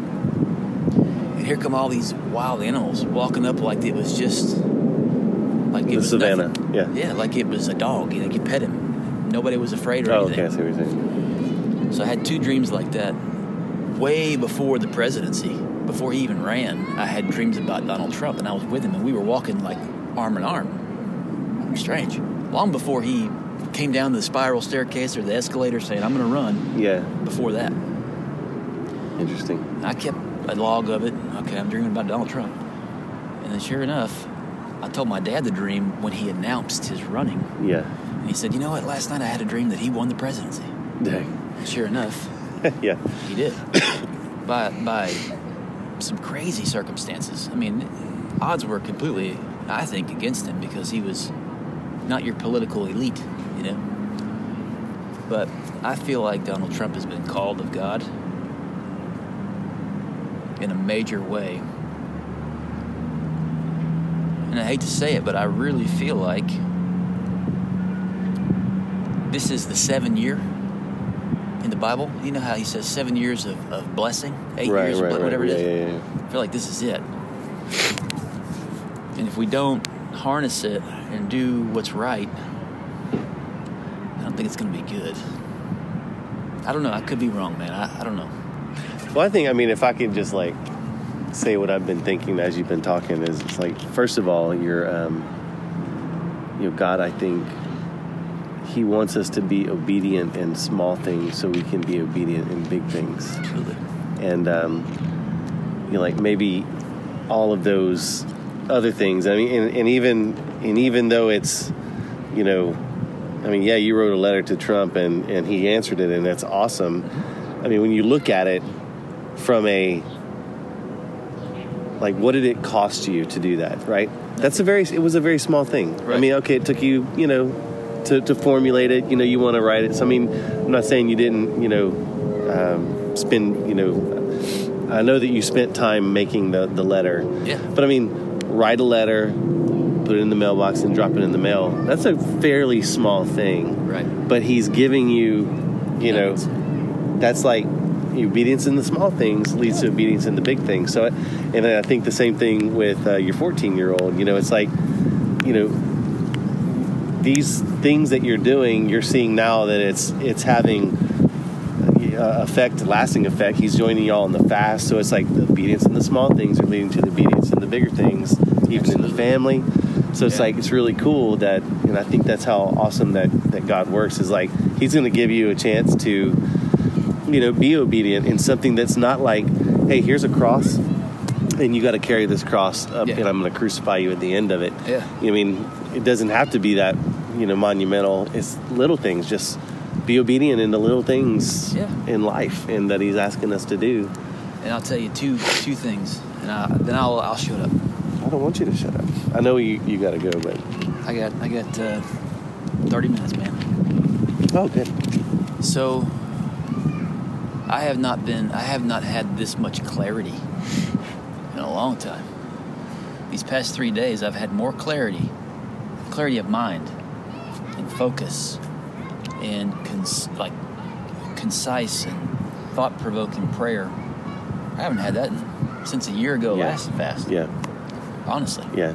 [SPEAKER 4] And here come all these wild animals walking up like it was just like it
[SPEAKER 2] the
[SPEAKER 4] was
[SPEAKER 2] savannah.
[SPEAKER 4] nothing.
[SPEAKER 2] Yeah.
[SPEAKER 4] Yeah, like it was a dog. You know, you pet him. Nobody was afraid or
[SPEAKER 2] Oh,
[SPEAKER 4] anything.
[SPEAKER 2] okay. I see what you're saying.
[SPEAKER 4] So I had two dreams like that way before the presidency. Before he even ran, I had dreams about Donald Trump, and I was with him, and we were walking like arm in arm. Strange. Long before he came down the spiral staircase or the escalator saying, I'm going to run,
[SPEAKER 2] Yeah,
[SPEAKER 4] before that.
[SPEAKER 2] interesting.
[SPEAKER 4] I kept a log of it. Okay, I'm dreaming about Donald Trump. And then sure enough, I told my dad the dream when he announced his running.
[SPEAKER 2] Yeah,
[SPEAKER 4] And he said, You know what? Last night I had a dream that he won the presidency.
[SPEAKER 2] dang.
[SPEAKER 4] And sure enough,
[SPEAKER 2] yeah,
[SPEAKER 4] He did. by by some crazy circumstances. I mean, odds were completely, I think, against him because he was not your political elite, you know. But I feel like Donald Trump has been called of God in a major way. And I hate to say it, but I really feel like this is the seven year in the Bible. You know how he says seven years of, of blessing, eight
[SPEAKER 2] right,
[SPEAKER 4] years,
[SPEAKER 2] right,
[SPEAKER 4] of ble- whatever
[SPEAKER 2] right.
[SPEAKER 4] it is.
[SPEAKER 2] yeah, yeah, yeah.
[SPEAKER 4] I feel like this is it. And if we don't harness it and do what's right, I don't think it's going to be good. I don't know. I could be wrong, man. I, I don't know.
[SPEAKER 2] Well, I think I mean if I could just like say what I've been thinking as you've been talking is it's like first of all you're um, you know God I think He wants us to be obedient in small things so we can be obedient in big things
[SPEAKER 4] Truly.
[SPEAKER 2] and um, you know like maybe all of those other things. I mean and, and even and even though it's you know I mean yeah you wrote a letter to Trump and and he answered it and that's awesome. I mean when you look at it from a like what did it cost you to do that right? That's a very it was a very small thing. I mean okay it took you you know to, to formulate it. You know you want to write it. So i mean i'm not saying you didn't you know um, spend you know i know that you spent time making the, the letter.
[SPEAKER 4] Yeah.
[SPEAKER 2] but i mean write a letter put it in the mailbox and drop it in the mail that's a fairly small thing
[SPEAKER 4] Right.
[SPEAKER 2] but he's giving you you know that's like obedience in the small things leads to obedience in the big things. So, and I think the same thing with uh, your 14 year old. You know, it's like, you know, these things that you're doing, you're seeing now that it's it's having uh, effect, lasting effect. He's joining y'all in the fast, so it's like the obedience in the small things are leading to the obedience the bigger things, even in the family. So it's
[SPEAKER 4] Yeah.
[SPEAKER 2] like it's really cool that, and I think that's how awesome that that God works. Is like He's going to give you a chance to you know, be obedient in something that's not like, hey, here's a cross, and you got to carry this cross up,
[SPEAKER 4] Yeah.
[SPEAKER 2] and I'm going to crucify you at the end of it.
[SPEAKER 4] Yeah.
[SPEAKER 2] I mean, it doesn't have to be that, you know, monumental. It's little things. Just be obedient in the little things
[SPEAKER 4] Yeah.
[SPEAKER 2] in life, and that He's asking us to do.
[SPEAKER 4] And I'll tell you two two things, and I, then I'll I'll shut up.
[SPEAKER 2] I don't want you to shut up. I know you you got to go, but
[SPEAKER 4] I got I got uh, thirty minutes, man.
[SPEAKER 2] oh, good.
[SPEAKER 4] So I have not been I have not had this much clarity in a long time. These past 3 days I've had more clarity, clarity of mind and focus and cons- like concise and thought-provoking prayer. I haven't had that since a year ago
[SPEAKER 2] Yeah.
[SPEAKER 4] last fast.
[SPEAKER 2] Yeah,
[SPEAKER 4] Honestly.
[SPEAKER 2] yeah,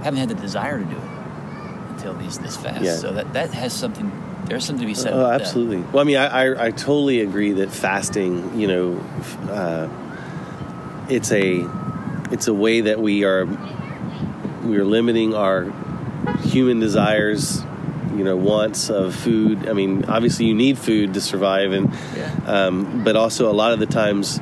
[SPEAKER 4] I haven't had the desire to do it until these this fast.
[SPEAKER 2] Yeah.
[SPEAKER 4] So that that has something there's something to be said
[SPEAKER 2] Oh,
[SPEAKER 4] about that.
[SPEAKER 2] absolutely. Well, I mean, I, I, I totally agree that fasting, you know, uh, it's a it's a way that we are we are limiting our human desires, you know wants of food. I mean, obviously you need food to survive, and
[SPEAKER 4] Yeah.
[SPEAKER 2] um, but also a lot of the times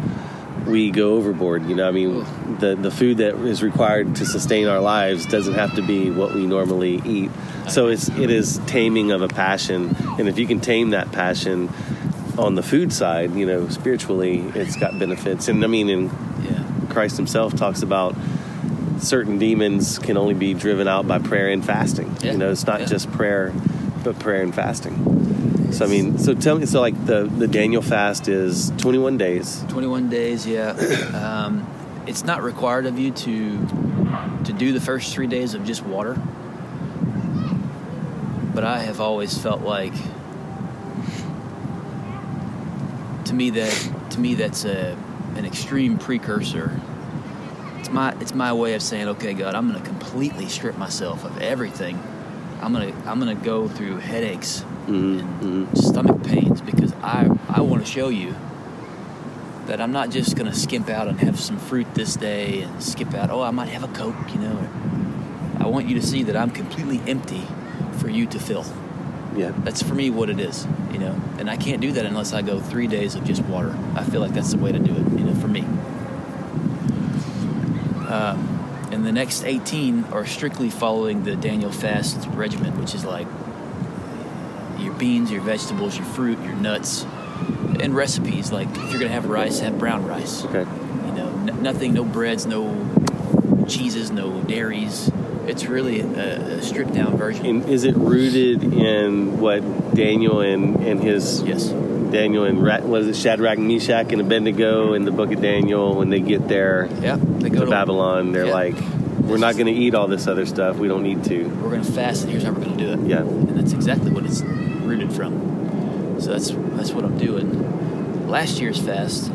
[SPEAKER 2] we go overboard. You know, I mean, the the food that is required to sustain our lives doesn't have to be what we normally eat. So it's it is taming of a passion, and if you can tame that passion on the food side, you know, spiritually, it's got benefits. And I mean, in
[SPEAKER 4] Yeah.
[SPEAKER 2] Christ Himself talks about certain demons can only be driven out by prayer and fasting.
[SPEAKER 4] Yeah.
[SPEAKER 2] You know, it's not
[SPEAKER 4] Yeah.
[SPEAKER 2] just prayer, but prayer and fasting. So I mean, so tell me, so like the the Daniel fast is 21 days.
[SPEAKER 4] 21 days, yeah. Um, it's not required of you to to do the first three days of just water. But I have always felt like to me that to me that's a an extreme precursor. It's my it's my way of saying, okay, God, I'm going to completely strip myself of everything. I'm gonna I'm gonna go through headaches and stomach pains because I I want to show you that I'm not just gonna skimp out and have some fruit this day and skip out. Oh, I might have a coke, you know. I want you to see that I'm completely empty for you to fill.
[SPEAKER 2] Yeah.
[SPEAKER 4] That's for me what it is, you know. And I can't do that unless I go three days of just water. I feel like that's the way to do it, you know, for me. Um, and the next 18 are strictly following the Daniel fast regimen, which is like beans, your vegetables, your fruit, your nuts, and recipes. Like if you're gonna have rice, have brown rice.
[SPEAKER 2] Okay.
[SPEAKER 4] You know, n- nothing, no breads, no cheeses, no dairies. It's really a, a stripped down version.
[SPEAKER 2] And is it rooted in what Daniel and and his
[SPEAKER 4] yes.
[SPEAKER 2] Daniel and Ra- was it Shadrach, Meshach, and Abednego in the book of Daniel when they get there
[SPEAKER 4] Yeah. They go
[SPEAKER 2] to Babylon? They're
[SPEAKER 4] Yeah.
[SPEAKER 2] like, we're not going to eat all this other stuff. We don't need to.
[SPEAKER 4] We're gonna fast, and here's how we're gonna do it.
[SPEAKER 2] Yeah.
[SPEAKER 4] and that's exactly rooted from. So that's that's what I'm doing. Last year's fast,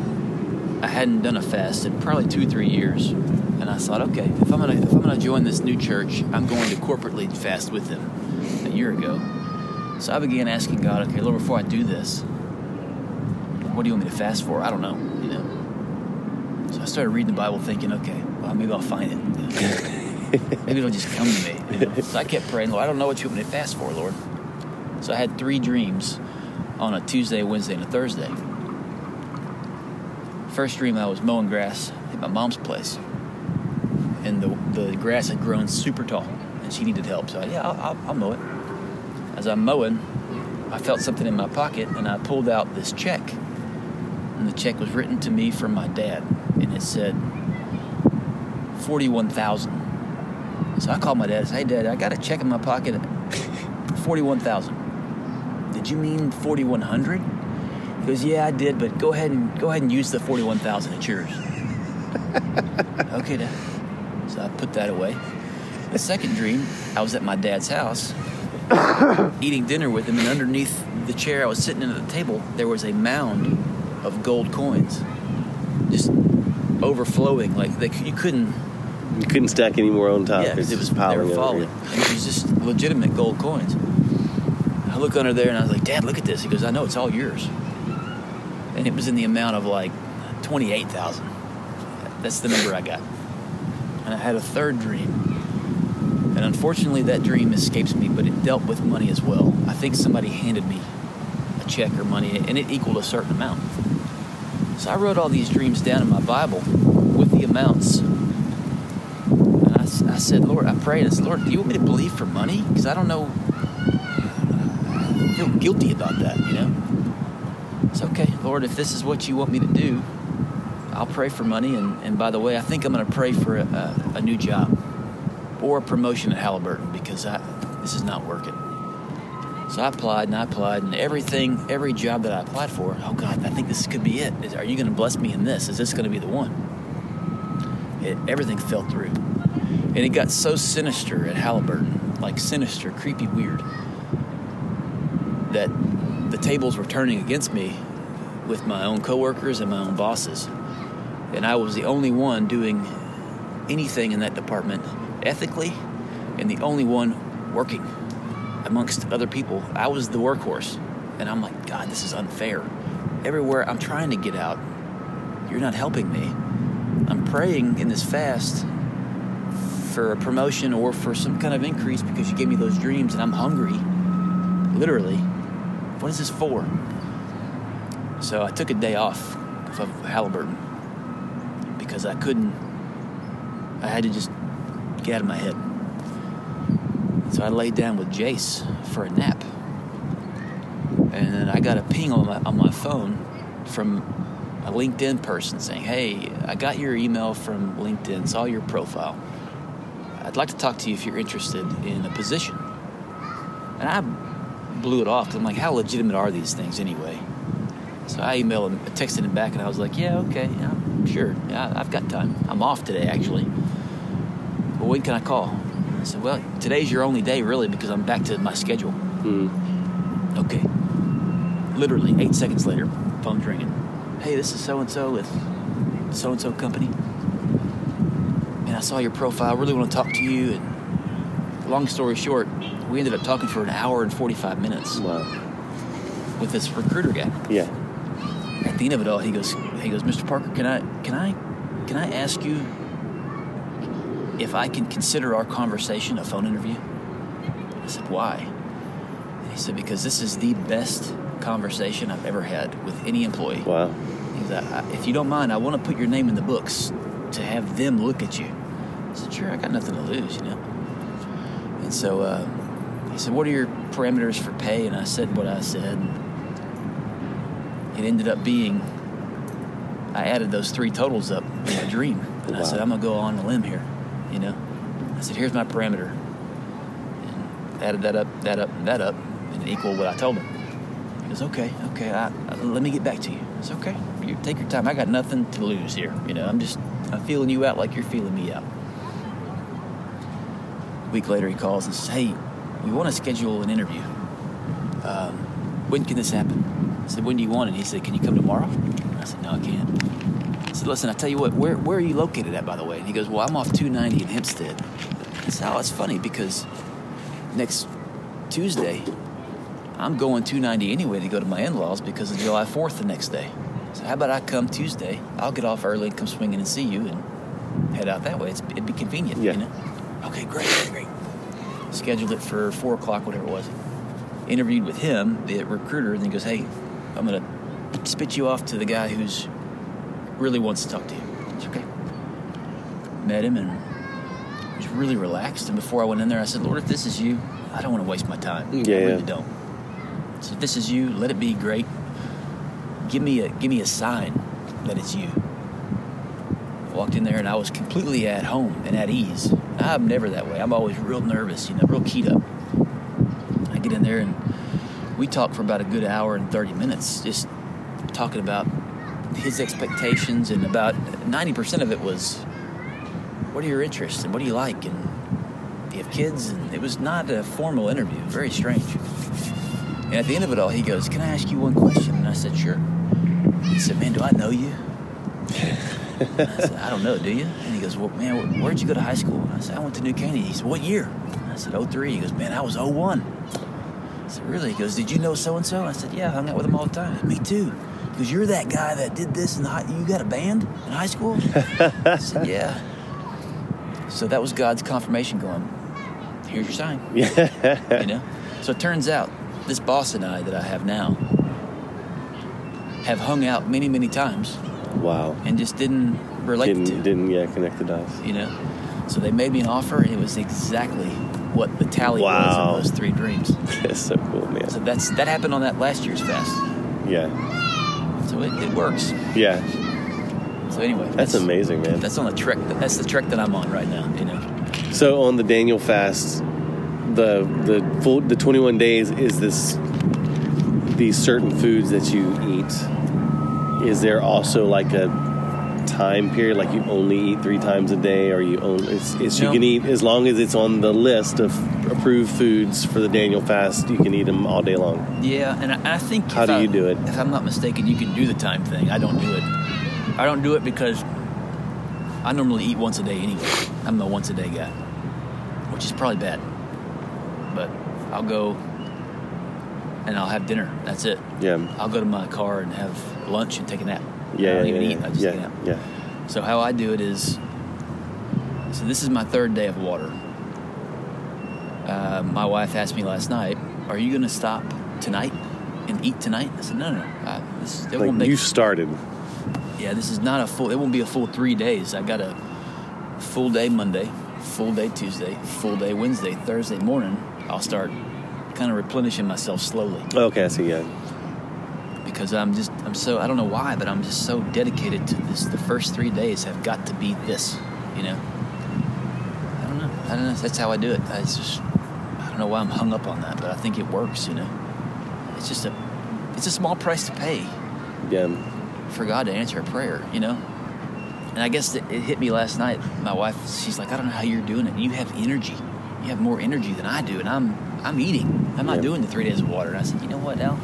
[SPEAKER 4] I hadn't done a fast in probably two three years, and I thought, okay, if I'm gonna if I'm gonna join this new church, I'm going to corporately fast with them. A year ago, so I began asking God, okay, Lord, before I do this, what do you want me to fast for? I don't know, you know. So I started reading the Bible, thinking, okay, well maybe I'll find it. you know. Maybe it'll just come to me. You know? So I kept praying, Lord, I don't know what you want me to fast for, Lord. So I had three dreams on a Tuesday, Wednesday, and a Thursday. First dream, I was mowing grass at my mom's place, and the the grass had grown super tall, and she needed help. So I, yeah, I'll, I'll, I'll mow it. As I'm mowing, I felt something in my pocket, and I pulled out this check, and the check was written to me from my dad, and it said forty-one thousand. So I called my dad and said, Hey, Dad, I got a check in my pocket at 41000 Did you mean 4100 He goes, Yeah, I did, but go ahead and go ahead and use the 41000 It's yours. okay, Dad. So I put that away. The second dream, I was at my dad's house eating dinner with him, and underneath the chair I was sitting in at the table, there was a mound of gold coins. Just overflowing. Like they, you couldn't
[SPEAKER 2] You couldn't stack any more on top.
[SPEAKER 4] yeah, 'cause
[SPEAKER 2] It's
[SPEAKER 4] it was they were
[SPEAKER 2] over
[SPEAKER 4] falling. And it was just legitimate gold coins. I look under there and I was like, Dad, look at this. He goes, I know it's all yours. And it was in the amount of like twenty-eight thousand. That's the number I got. And I had a third dream. And unfortunately that dream escapes me, but it dealt with money as well. I think somebody handed me a check or money and it equaled a certain amount. So I wrote all these dreams down in my Bible with the amounts and I, I said, Lord, I prayed. I said, Lord, do you want me to believe for money? Because I don't know. Feel guilty about that, you know? It's okay, Lord, if this is what you want me to do, I'll pray for money. And, and by the way, I think I'm going to pray for a, a, a new job or a promotion at Halliburton because I, this is not working. So I applied and I applied, and everything, every job that I applied for, oh God, I think this could be it. Is, are you going to bless me in this? Is this going to be the one? It, everything fell through. And it got so sinister at Halliburton, like sinister, creepy, weird, that the tables were turning against me with my own coworkers and my own bosses. And I was the only one doing anything in that department ethically and the only one working amongst other people. I was the workhorse. And I'm like, God, this is unfair. Everywhere I'm trying to get out, you're not helping me. I'm praying in this fast for a promotion or for some kind of increase because you gave me those dreams and I'm hungry literally, what is this for? So I took a day off of Halliburton because I couldn't, I had to just get out of my head. So I laid down with Jace for a nap. And then I got a ping on my, on my phone from a LinkedIn person saying, Hey, I got your email from LinkedIn, saw your profile. I'd like to talk to you if you're interested in a position. And I blew it off 'cause I'm like, How legitimate are these things anyway? So I emailed him, texted him back, and I was like, Yeah, okay, yeah, sure. Yeah, I've got time. I'm off today, actually. Well, when can I call? I said, Well, today's your only day, really, because I'm back to my schedule. Hmm. Okay. Literally, eight seconds later, phone's ringing. Hey, this is so and so with so and so company. And I saw your profile. Really want to talk to you. And long story short, we ended up talking for an hour and 45 minutes
[SPEAKER 2] Wow.
[SPEAKER 4] with this recruiter guy.
[SPEAKER 2] Yeah.
[SPEAKER 4] At the end of it all, he goes, he goes, Mr. Parker, can I, can I, can I ask you if I can consider our conversation a phone interview? I said, why? And he said, because this is the best conversation I've ever had with any employee.
[SPEAKER 2] Wow.
[SPEAKER 4] He said, if you don't mind, I want to put your name in the books to have them look at you. I said, sure, I got nothing to lose, you know. And so uh, he said, what are your parameters for pay? And I said what I said. It ended up being, I added those three totals up in my dream. And I said, I'm going to go on a limb here, you know. I said, here's my parameter. And added that up, that up, and that up, and it equaled what I told him. He goes, okay, okay, I, I- let me get back to you. It's okay. You take your time. I got nothing to lose here. You know, I'm just, I'm feeling you out like you're feeling me out. A week later, he calls and says, hey, we want to schedule an interview. Um, when can this happen? I said, when do you want it? He said, can you come tomorrow? I said, no, I can't. I said, listen, I tell you what, where, where are you located at, by the way? And he goes, well, I'm off 290 in Hempstead. I said, oh, it's funny because next Tuesday, I'm going 290 anyway to go to my in-laws because of July 4th the next day. So how about I come Tuesday? I'll get off early and come swinging and see you and head out that way. It's, it'd be convenient,
[SPEAKER 2] Yeah.
[SPEAKER 4] you know? Okay, great. Scheduled it for 4 o'clock, whatever it was. Interviewed with him, the recruiter, and he goes, hey, I'm going to spit you off to the guy who's really wants to talk to you. It's okay. Met him and was really relaxed. And before I went in there, I said, Lord, if this is you, I don't want to waste my time.
[SPEAKER 2] Yeah,
[SPEAKER 4] I really
[SPEAKER 2] yeah.
[SPEAKER 4] don't. So if this is you, let it be great. Give me a give me a sign that it's you. Walked in there and I was completely at home and at ease. I'm never that way. I'm always real nervous, you know, real keyed up. I get in there and we talk for about a good hour and 30 minutes, just talking about his expectations and about 90% of it was what are your interests and what do you like? And do you have kids and it was not a formal interview very strange. And at the end of it all he goes can i ask you one question? And i said sure. He said man do i know you I said, I don't know, do you? And he goes, Well, man, where'd you go to high school? And I said, I went to New Caney. He said, What year? I said, 03. He goes, Man, I was 01. I said, Really? He goes, Did you know so and so? I said, Yeah, I hung out with him all the time. Said, Me too. He goes, You're that guy that did this in high You got a band in high school? I said, Yeah. So that was God's confirmation going, Here's your sign. you know? So it turns out this boss and I that I have now have hung out many, many times
[SPEAKER 2] Wow.
[SPEAKER 4] and just didn't relate
[SPEAKER 2] Didn't,
[SPEAKER 4] to.
[SPEAKER 2] didn't yeah connect the dots.
[SPEAKER 4] You know? So they made me an offer and it was exactly what the tally
[SPEAKER 2] Wow.
[SPEAKER 4] was of those three dreams.
[SPEAKER 2] That's so cool, man.
[SPEAKER 4] So that's that happened on that last year's fast.
[SPEAKER 2] Yeah.
[SPEAKER 4] So it, it works.
[SPEAKER 2] Yeah.
[SPEAKER 4] So anyway,
[SPEAKER 2] That's amazing, man.
[SPEAKER 4] That's on the trek. That's the trek that I'm on right now. You know.
[SPEAKER 2] So on the Daniel fast, the the full the 21 days is this these certain foods that you eat. Is there also like a time period like you only eat 3 times a day or you only it's, it's
[SPEAKER 4] No.
[SPEAKER 2] you can eat as long as it's on the list of approved foods for the Daniel fast, you can eat them all day long.
[SPEAKER 4] Yeah, and I, I think
[SPEAKER 2] How do
[SPEAKER 4] I-
[SPEAKER 2] you do it?
[SPEAKER 4] If I'm not mistaken, you can do the time thing. I don't do it. I don't do it because I normally eat once a day anyway. I'm a once a day guy, which is probably bad. But I'll go and I'll have dinner. That's it.
[SPEAKER 2] Yeah.
[SPEAKER 4] I'll go to my car and have lunch and take a nap.
[SPEAKER 2] Yeah,
[SPEAKER 4] I don't
[SPEAKER 2] yeah,
[SPEAKER 4] even
[SPEAKER 2] yeah,
[SPEAKER 4] eat. I just
[SPEAKER 2] yeah,
[SPEAKER 4] take a nap.
[SPEAKER 2] yeah.
[SPEAKER 4] So how I do it is, so this is my third day of water. Uh, my wife asked me last night, "Are you going to stop tonight and eat tonight?" I said, "No, no, no. I, this it
[SPEAKER 2] Like
[SPEAKER 4] won't make
[SPEAKER 2] you started.
[SPEAKER 4] yeah, this is not a full. It won't be a full three days. I got a full day Monday, full day Tuesday, full day Wednesday, Thursday morning. I'll start kind of replenishing myself slowly
[SPEAKER 2] Okay, I see. Yeah,
[SPEAKER 4] because I'm just I'm so I don't know why, but I'm just so dedicated to this. The first three days have got to be this, you know. I don't know. I don't know. That's how I do it. I just I don't know why I'm hung up on that, but I think it works. You know, it's just a it's a small price to pay
[SPEAKER 2] yeah,
[SPEAKER 4] for God to answer a prayer, you know? And I guess it, it hit me last night. My wife, she's like, I don't know how you're doing it. You have energy. You have more energy than I do, and I'm I'm eating. I'm not
[SPEAKER 2] Yeah.
[SPEAKER 4] doing the three days of water. And I said, you know what, Al?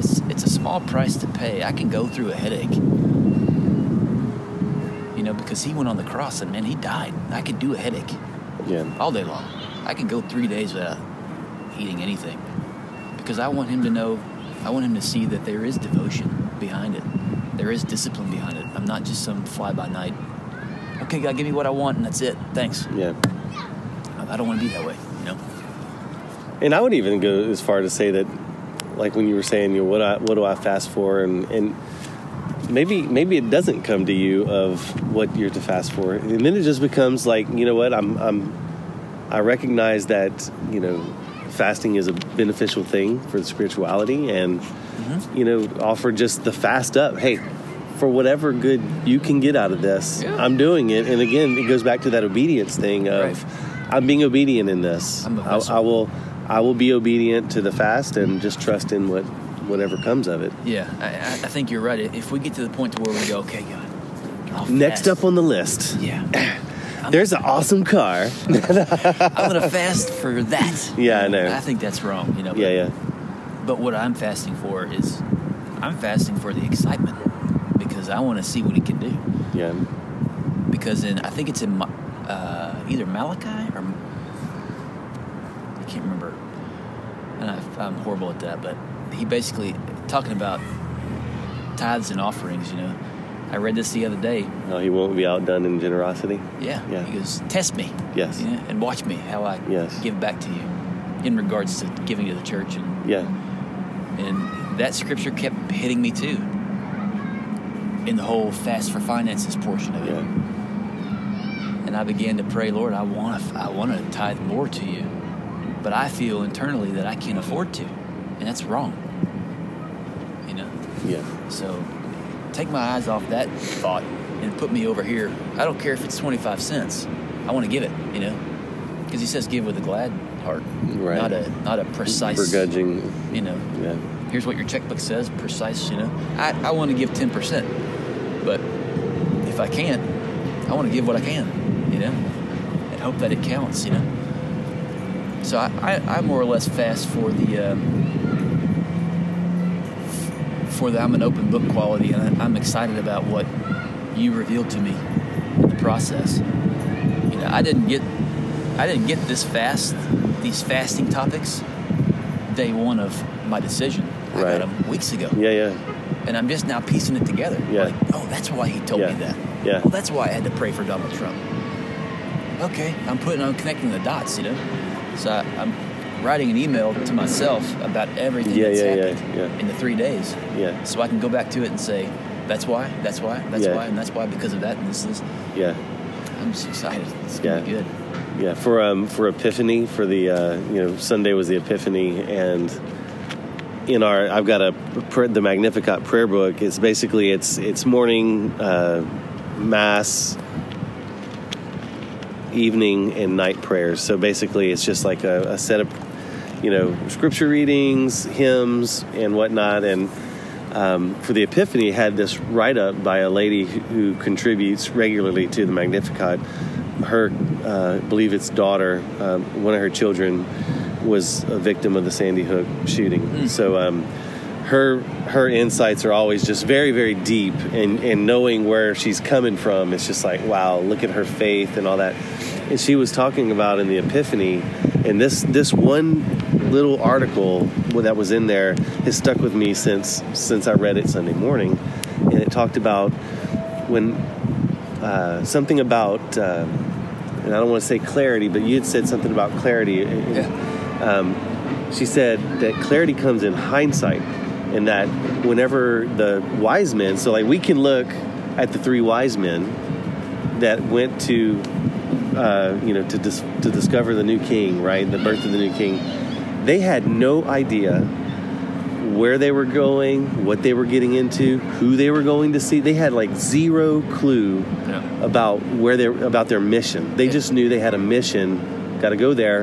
[SPEAKER 4] It's it's a small price to pay. I can go through a headache. You know, because he went on the cross and man, he died. I could do a headache
[SPEAKER 2] yeah,
[SPEAKER 4] all day long. I can go three days without eating anything because I want him to know, I want him to see that there is devotion behind it. There is discipline behind it. I'm not just some fly by night. Okay, God, give me what I want and that's it. Thanks.
[SPEAKER 2] yeah.
[SPEAKER 4] I I don't want to be that way. You know.
[SPEAKER 2] And I would even go as far to say that, like when you were saying, you know, what I, what do I fast for, and and maybe maybe it doesn't come to you of what you're to fast for, and then it just becomes like, you know what, I'm I'm I recognize that you know fasting is a beneficial thing for the spirituality, and you know offer just the fast up. Hey. For whatever good you can get out of this,
[SPEAKER 4] Yeah.
[SPEAKER 2] I'm doing it. And again, it goes back to that obedience thing of
[SPEAKER 4] Right.
[SPEAKER 2] I'm being obedient in this. I. I will I will be obedient to the fast and just trust in what whatever comes of it.
[SPEAKER 4] Yeah, I, I think you're right. If we get to the point to where we go, okay, God. I'll
[SPEAKER 2] Next
[SPEAKER 4] fast."
[SPEAKER 2] up on the list,
[SPEAKER 4] Yeah.
[SPEAKER 2] there's an awesome car.
[SPEAKER 4] I'm gonna fast for that.
[SPEAKER 2] Yeah, I know.
[SPEAKER 4] I think that's wrong. You know.
[SPEAKER 2] yeah, yeah,
[SPEAKER 4] But what I'm fasting for is, I'm fasting for the excitement because I want to see what he can do.
[SPEAKER 2] yeah,
[SPEAKER 4] Because in I think it's in uh, either Malachi or can't remember. And I, I'm horrible at that, but he basically talking about tithes and offerings. You know, I read this the other day.
[SPEAKER 2] No, he won't be outdone in generosity.
[SPEAKER 4] Yeah,
[SPEAKER 2] Yeah.
[SPEAKER 4] he goes, test me.
[SPEAKER 2] Yes.
[SPEAKER 4] you know, and watch me how I
[SPEAKER 2] Yes.
[SPEAKER 4] give back to you in regards to giving to the church and
[SPEAKER 2] Yeah,
[SPEAKER 4] And that scripture kept hitting me too. In the whole fast for finances portion of it.
[SPEAKER 2] yeah,
[SPEAKER 4] And I began to pray, Lord, I want to, I want to tithe more to you. But I feel internally that I can't afford to. And that's wrong. You know?
[SPEAKER 2] yeah,
[SPEAKER 4] So take my eyes off that thought and put me over here. I don't care if it's 25 cents. I want to give it, you know? Because he says give with a glad heart.
[SPEAKER 2] Right.
[SPEAKER 4] Not a not a precise
[SPEAKER 2] begrudging.
[SPEAKER 4] you know
[SPEAKER 2] Yeah,
[SPEAKER 4] here's what your checkbook says, precise, you know. I, I want to give 10%, but if I can't, I want to give what I can, you know, and hope that it counts, you know. So I, I, I more or less fast for the, um, for the I'm an open book quality, and I, I'm excited about what you revealed to me in the process. You know, I didn't get, I didn't get this fast, these fasting topics, day one of my decision. I
[SPEAKER 2] Right.
[SPEAKER 4] got them weeks ago,
[SPEAKER 2] yeah, yeah,
[SPEAKER 4] and I'm just now piecing it together.
[SPEAKER 2] Yeah.
[SPEAKER 4] Like, oh, that's why he told
[SPEAKER 2] Yeah.
[SPEAKER 4] me that.
[SPEAKER 2] Yeah.
[SPEAKER 4] Well, that's why I had to pray for Donald Trump. Okay, I'm putting, I'm connecting the dots, you know. So I, I'm writing an email to myself about everything
[SPEAKER 2] Yeah,
[SPEAKER 4] that's
[SPEAKER 2] yeah,
[SPEAKER 4] happened
[SPEAKER 2] yeah.
[SPEAKER 4] in the three days,
[SPEAKER 2] yeah,
[SPEAKER 4] so I can go back to it and say, that's why, that's why, that's why, and that's why because of that, and this is.
[SPEAKER 2] yeah,
[SPEAKER 4] I'm just excited. It's gonna be good.
[SPEAKER 2] yeah. For um for Epiphany, for the uh, you know Sunday was the Epiphany, and in our I've got a the Magnificat prayer book. It's basically it's it's morning uh, mass, evening and night prayers. So basically, it's just like a, a set of you know scripture readings, hymns, and whatnot. And um, for the Epiphany, had this write up by a lady who, who contributes regularly to the Magnificat. Her, uh, I believe it's daughter, um, one of her children, was a victim of the Sandy Hook shooting. So. Um, her her insights are always just very very deep and and knowing where she's coming from it's just like wow look at her faith and all that. And she was talking about in the epiphany and this this one little article that was in there has stuck with me since since I read it Sunday morning. And it talked about when uh, something about uh, and I don't want to say clarity but you had said something about clarity. Um, she said that clarity comes in hindsight, and that whenever the wise men, so like we can look at the three wise men that went to, uh, you know, to dis- to discover the new king, right, the birth of the new king. They had no idea where they were going, what they were getting into, who they were going to see. They had like zero clue
[SPEAKER 4] Yeah.
[SPEAKER 2] about where they about their mission. They just knew they had a mission. Got to go there,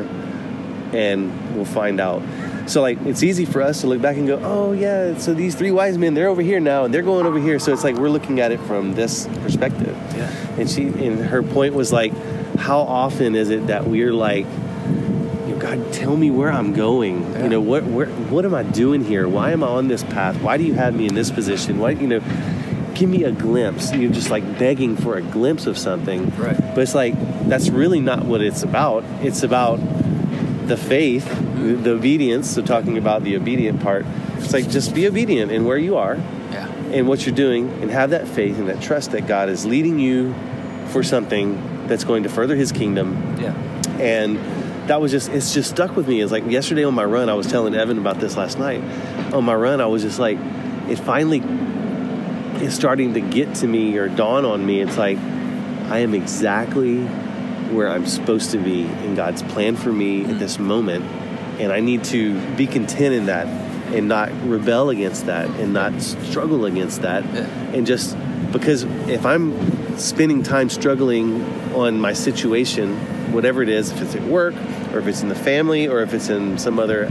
[SPEAKER 2] and we'll find out. So like it's easy for us to look back and go, oh yeah, so these three wise men they're over here now and they're going over here. So it's like we're looking at it from this perspective.
[SPEAKER 4] Yeah.
[SPEAKER 2] And she and her point was like, how often is it that we're like, God, tell me where I'm going.
[SPEAKER 4] Yeah.
[SPEAKER 2] You know, what where what am I doing here? Why am I on this path? Why do you have me in this position? Why you know, give me a glimpse. You're just like begging for a glimpse of something.
[SPEAKER 4] Right.
[SPEAKER 2] But it's like that's really not what it's about. It's about the faith, the obedience. So talking about the obedient part, it's like just be obedient in where you are
[SPEAKER 4] Yeah.
[SPEAKER 2] and what you're doing and have that faith and that trust that God is leading you for something that's going to further his kingdom
[SPEAKER 4] Yeah.
[SPEAKER 2] and that was just it's just stuck with me it's like yesterday on my run i was telling evan about this last night on my run i was just like it finally is starting to get to me or dawn on me it's like i am exactly where i'm supposed to be in god's plan for me at mm-hmm. this moment and i need to be content in that and not rebel against that and not struggle against that
[SPEAKER 4] Yeah.
[SPEAKER 2] and just because if i'm spending time struggling on my situation whatever it is if it's at work or if it's in the family or if it's in some other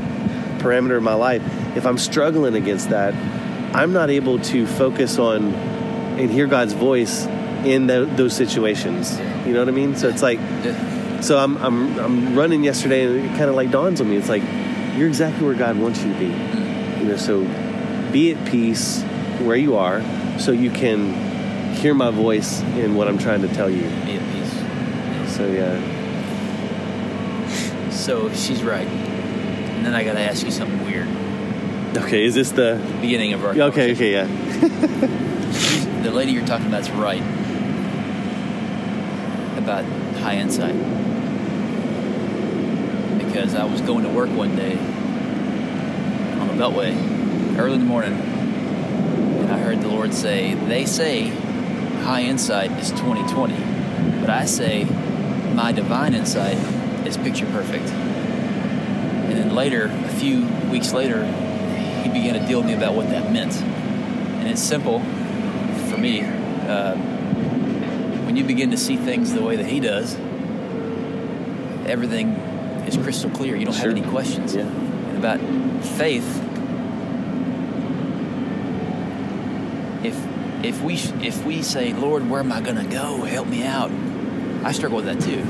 [SPEAKER 2] parameter of my life if i'm struggling against that i'm not able to focus on and hear god's voice in tho- those situations you know what i mean so it's like
[SPEAKER 4] Yeah.
[SPEAKER 2] So I'm, I'm, I'm running yesterday and it kind of like dawns on me. It's like, you're exactly where God wants you to be. You know, so be at peace where you are so you can hear my voice in what I'm trying to tell you.
[SPEAKER 4] Be at peace.
[SPEAKER 2] So yeah.
[SPEAKER 4] So she's right. And then I got to ask you something weird.
[SPEAKER 2] Okay, is this the
[SPEAKER 4] Beginning of our
[SPEAKER 2] Okay,
[SPEAKER 4] conversation.
[SPEAKER 2] okay, yeah.
[SPEAKER 4] The lady you're talking about's right about high insight. Because I was going to work one day on the Beltway early in the morning, and I heard the Lord say, "They say high insight is 2020, but I say my divine insight is picture perfect." And then later, a few weeks later, he began to deal with me about what that meant. And it's simple for me. Uh, when you begin to see things the way that he does, everything is crystal clear. You don't
[SPEAKER 2] Sure.
[SPEAKER 4] have any questions.
[SPEAKER 2] Yeah.
[SPEAKER 4] And about faith, if if we if we say, Lord, where am I going to go? Help me out. I struggle with that too.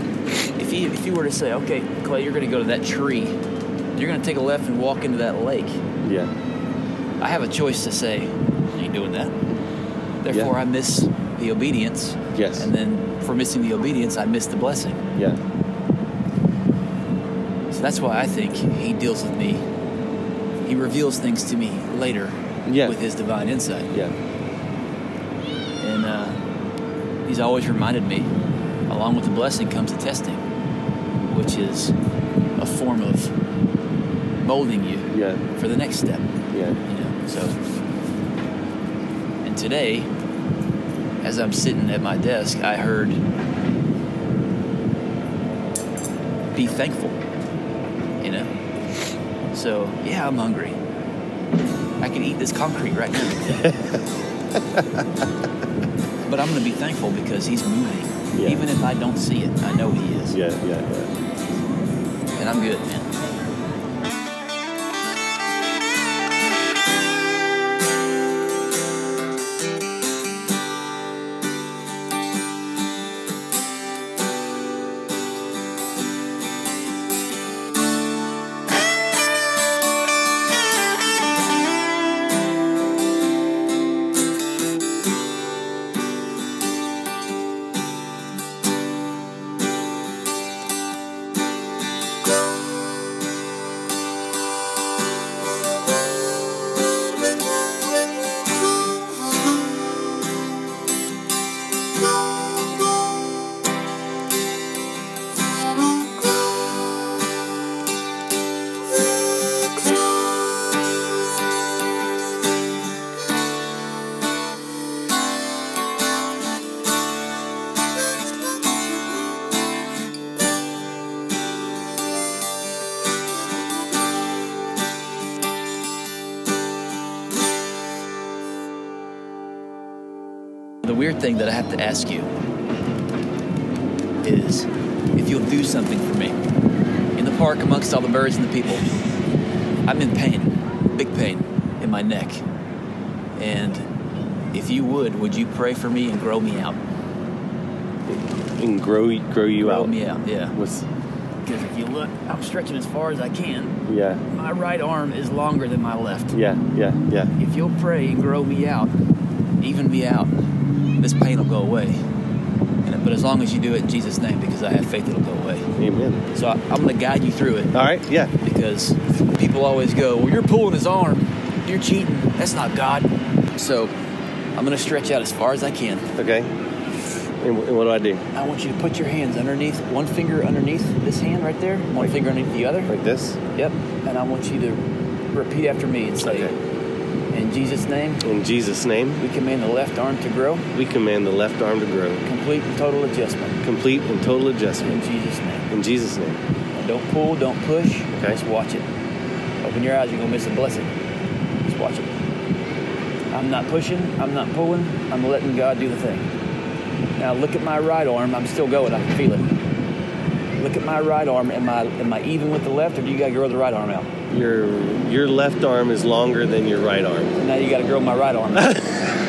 [SPEAKER 4] If you if you were to say, okay, Clay, you're going to go to that tree, you're going to take a left and walk into that lake.
[SPEAKER 2] Yeah.
[SPEAKER 4] I have a choice to say, I ain't doing that. Therefore,
[SPEAKER 2] Yeah.
[SPEAKER 4] I miss the obedience.
[SPEAKER 2] Yes.
[SPEAKER 4] And then for missing the obedience, I miss the blessing.
[SPEAKER 2] Yeah.
[SPEAKER 4] That's why I think he deals with me. He reveals things to me later
[SPEAKER 2] Yeah.
[SPEAKER 4] with his divine insight.
[SPEAKER 2] Yeah.
[SPEAKER 4] And uh, he's always reminded me, along with the blessing comes the testing, which is a form of molding you
[SPEAKER 2] Yeah.
[SPEAKER 4] for the next step.
[SPEAKER 2] Yeah.
[SPEAKER 4] you know so and today as i'm sitting at my desk i heard be thankful so yeah i'm hungry i can eat this concrete right now but i'm going to be thankful because he's moving
[SPEAKER 2] Yeah.
[SPEAKER 4] even if i don't see it i know he is
[SPEAKER 2] Yeah. Yeah. Yeah.
[SPEAKER 4] and i'm good man weird thing that I have to ask you is if you'll do something for me. In the park, amongst all the birds and the people, I'm in pain, big pain in my neck. And if you would, would you pray for me and grow me out?
[SPEAKER 2] And grow grow you
[SPEAKER 4] Grow
[SPEAKER 2] out.
[SPEAKER 4] me out, yeah.
[SPEAKER 2] What's
[SPEAKER 4] Because if you look, I'm stretching as far as I can.
[SPEAKER 2] yeah,
[SPEAKER 4] My right arm is longer than my left.
[SPEAKER 2] yeah, yeah, yeah.
[SPEAKER 4] If you'll pray and grow me out, even me out, this pain will go away. And, but as long as you do it in Jesus' name, because I have faith it'll go away.
[SPEAKER 2] Amen.
[SPEAKER 4] So I, I'm going to guide you through it
[SPEAKER 2] All right, yeah.
[SPEAKER 4] because people always go, Well, you're pulling his arm. You're cheating. That's not God. So I'm going to stretch out as far as I can.
[SPEAKER 2] Okay. And, what do I do?
[SPEAKER 4] I want you to put your hands underneath, one finger underneath this hand right there, one finger underneath the other.
[SPEAKER 2] Like this?
[SPEAKER 4] Yep. And I want you to repeat after me and say, In Jesus' name,
[SPEAKER 2] In Jesus' name,
[SPEAKER 4] we command the left arm to grow,
[SPEAKER 2] we command the left arm to grow.
[SPEAKER 4] complete and total adjustment.
[SPEAKER 2] Complete and total adjustment. In.
[SPEAKER 4] Jesus' name.
[SPEAKER 2] In Jesus' name.
[SPEAKER 4] And don't pull, don't push.
[SPEAKER 2] Okay.
[SPEAKER 4] Just watch it. Open your eyes, you're going to miss a blessing. Just watch it. I'm not pushing, I'm not pulling, I'm letting God do the thing. Now look at my right arm, I'm still going, I can feel it. Look at my right arm, am I, am I even with the left or do you got to grow the right arm out?
[SPEAKER 2] Your your left arm is longer than your right arm.
[SPEAKER 4] Now you got to grow my right arm.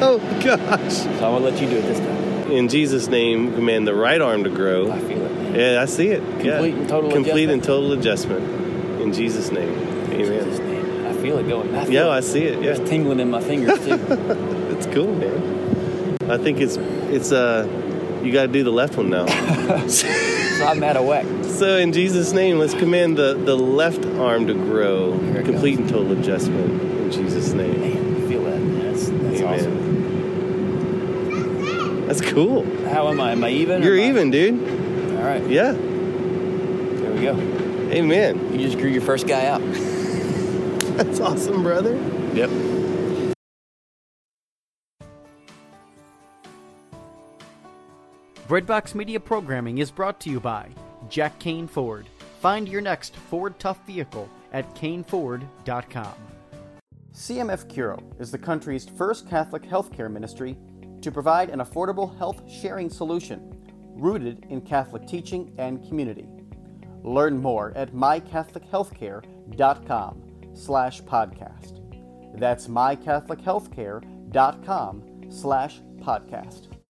[SPEAKER 2] Oh gosh.
[SPEAKER 4] so I'm going to let you do it this time.
[SPEAKER 2] In Jesus' name, command the right arm to grow.
[SPEAKER 4] I feel it. man.
[SPEAKER 2] Yeah, I see it. yeah.
[SPEAKER 4] Complete and total
[SPEAKER 2] Complete
[SPEAKER 4] adjustment.
[SPEAKER 2] and total adjustment. In Jesus' name.
[SPEAKER 4] In Jesus'
[SPEAKER 2] Amen.
[SPEAKER 4] name. I feel it going. I feel
[SPEAKER 2] Yeah,
[SPEAKER 4] it.
[SPEAKER 2] I see it. Yeah.
[SPEAKER 4] It's tingling in my fingers too.
[SPEAKER 2] It's cool, man. I think it's it's uh you got to do the left one now.
[SPEAKER 4] so I'm out of whack.
[SPEAKER 2] so in Jesus' name, let's command the the left arm to grow. Complete and total adjustment in Jesus' name.
[SPEAKER 4] Man, feel that. That's, that's awesome.
[SPEAKER 2] That's cool.
[SPEAKER 4] How am I? Am I even?
[SPEAKER 2] You're
[SPEAKER 4] am I-
[SPEAKER 2] even, dude.
[SPEAKER 4] All right.
[SPEAKER 2] Yeah.
[SPEAKER 4] There we go.
[SPEAKER 2] Amen.
[SPEAKER 4] You just grew your first guy out.
[SPEAKER 2] That's awesome, brother.
[SPEAKER 4] Yep.
[SPEAKER 1] Breadbox Media programming is brought to you by Jack Kane Ford. Find your next Ford Tough vehicle at caneford.com. CMF Curo is the country's first Catholic healthcare ministry to provide an affordable health sharing solution rooted in Catholic teaching and community. Learn more at mycatholichealthcare.com slash podcast. That's mycatholichealthcare.com slash podcast.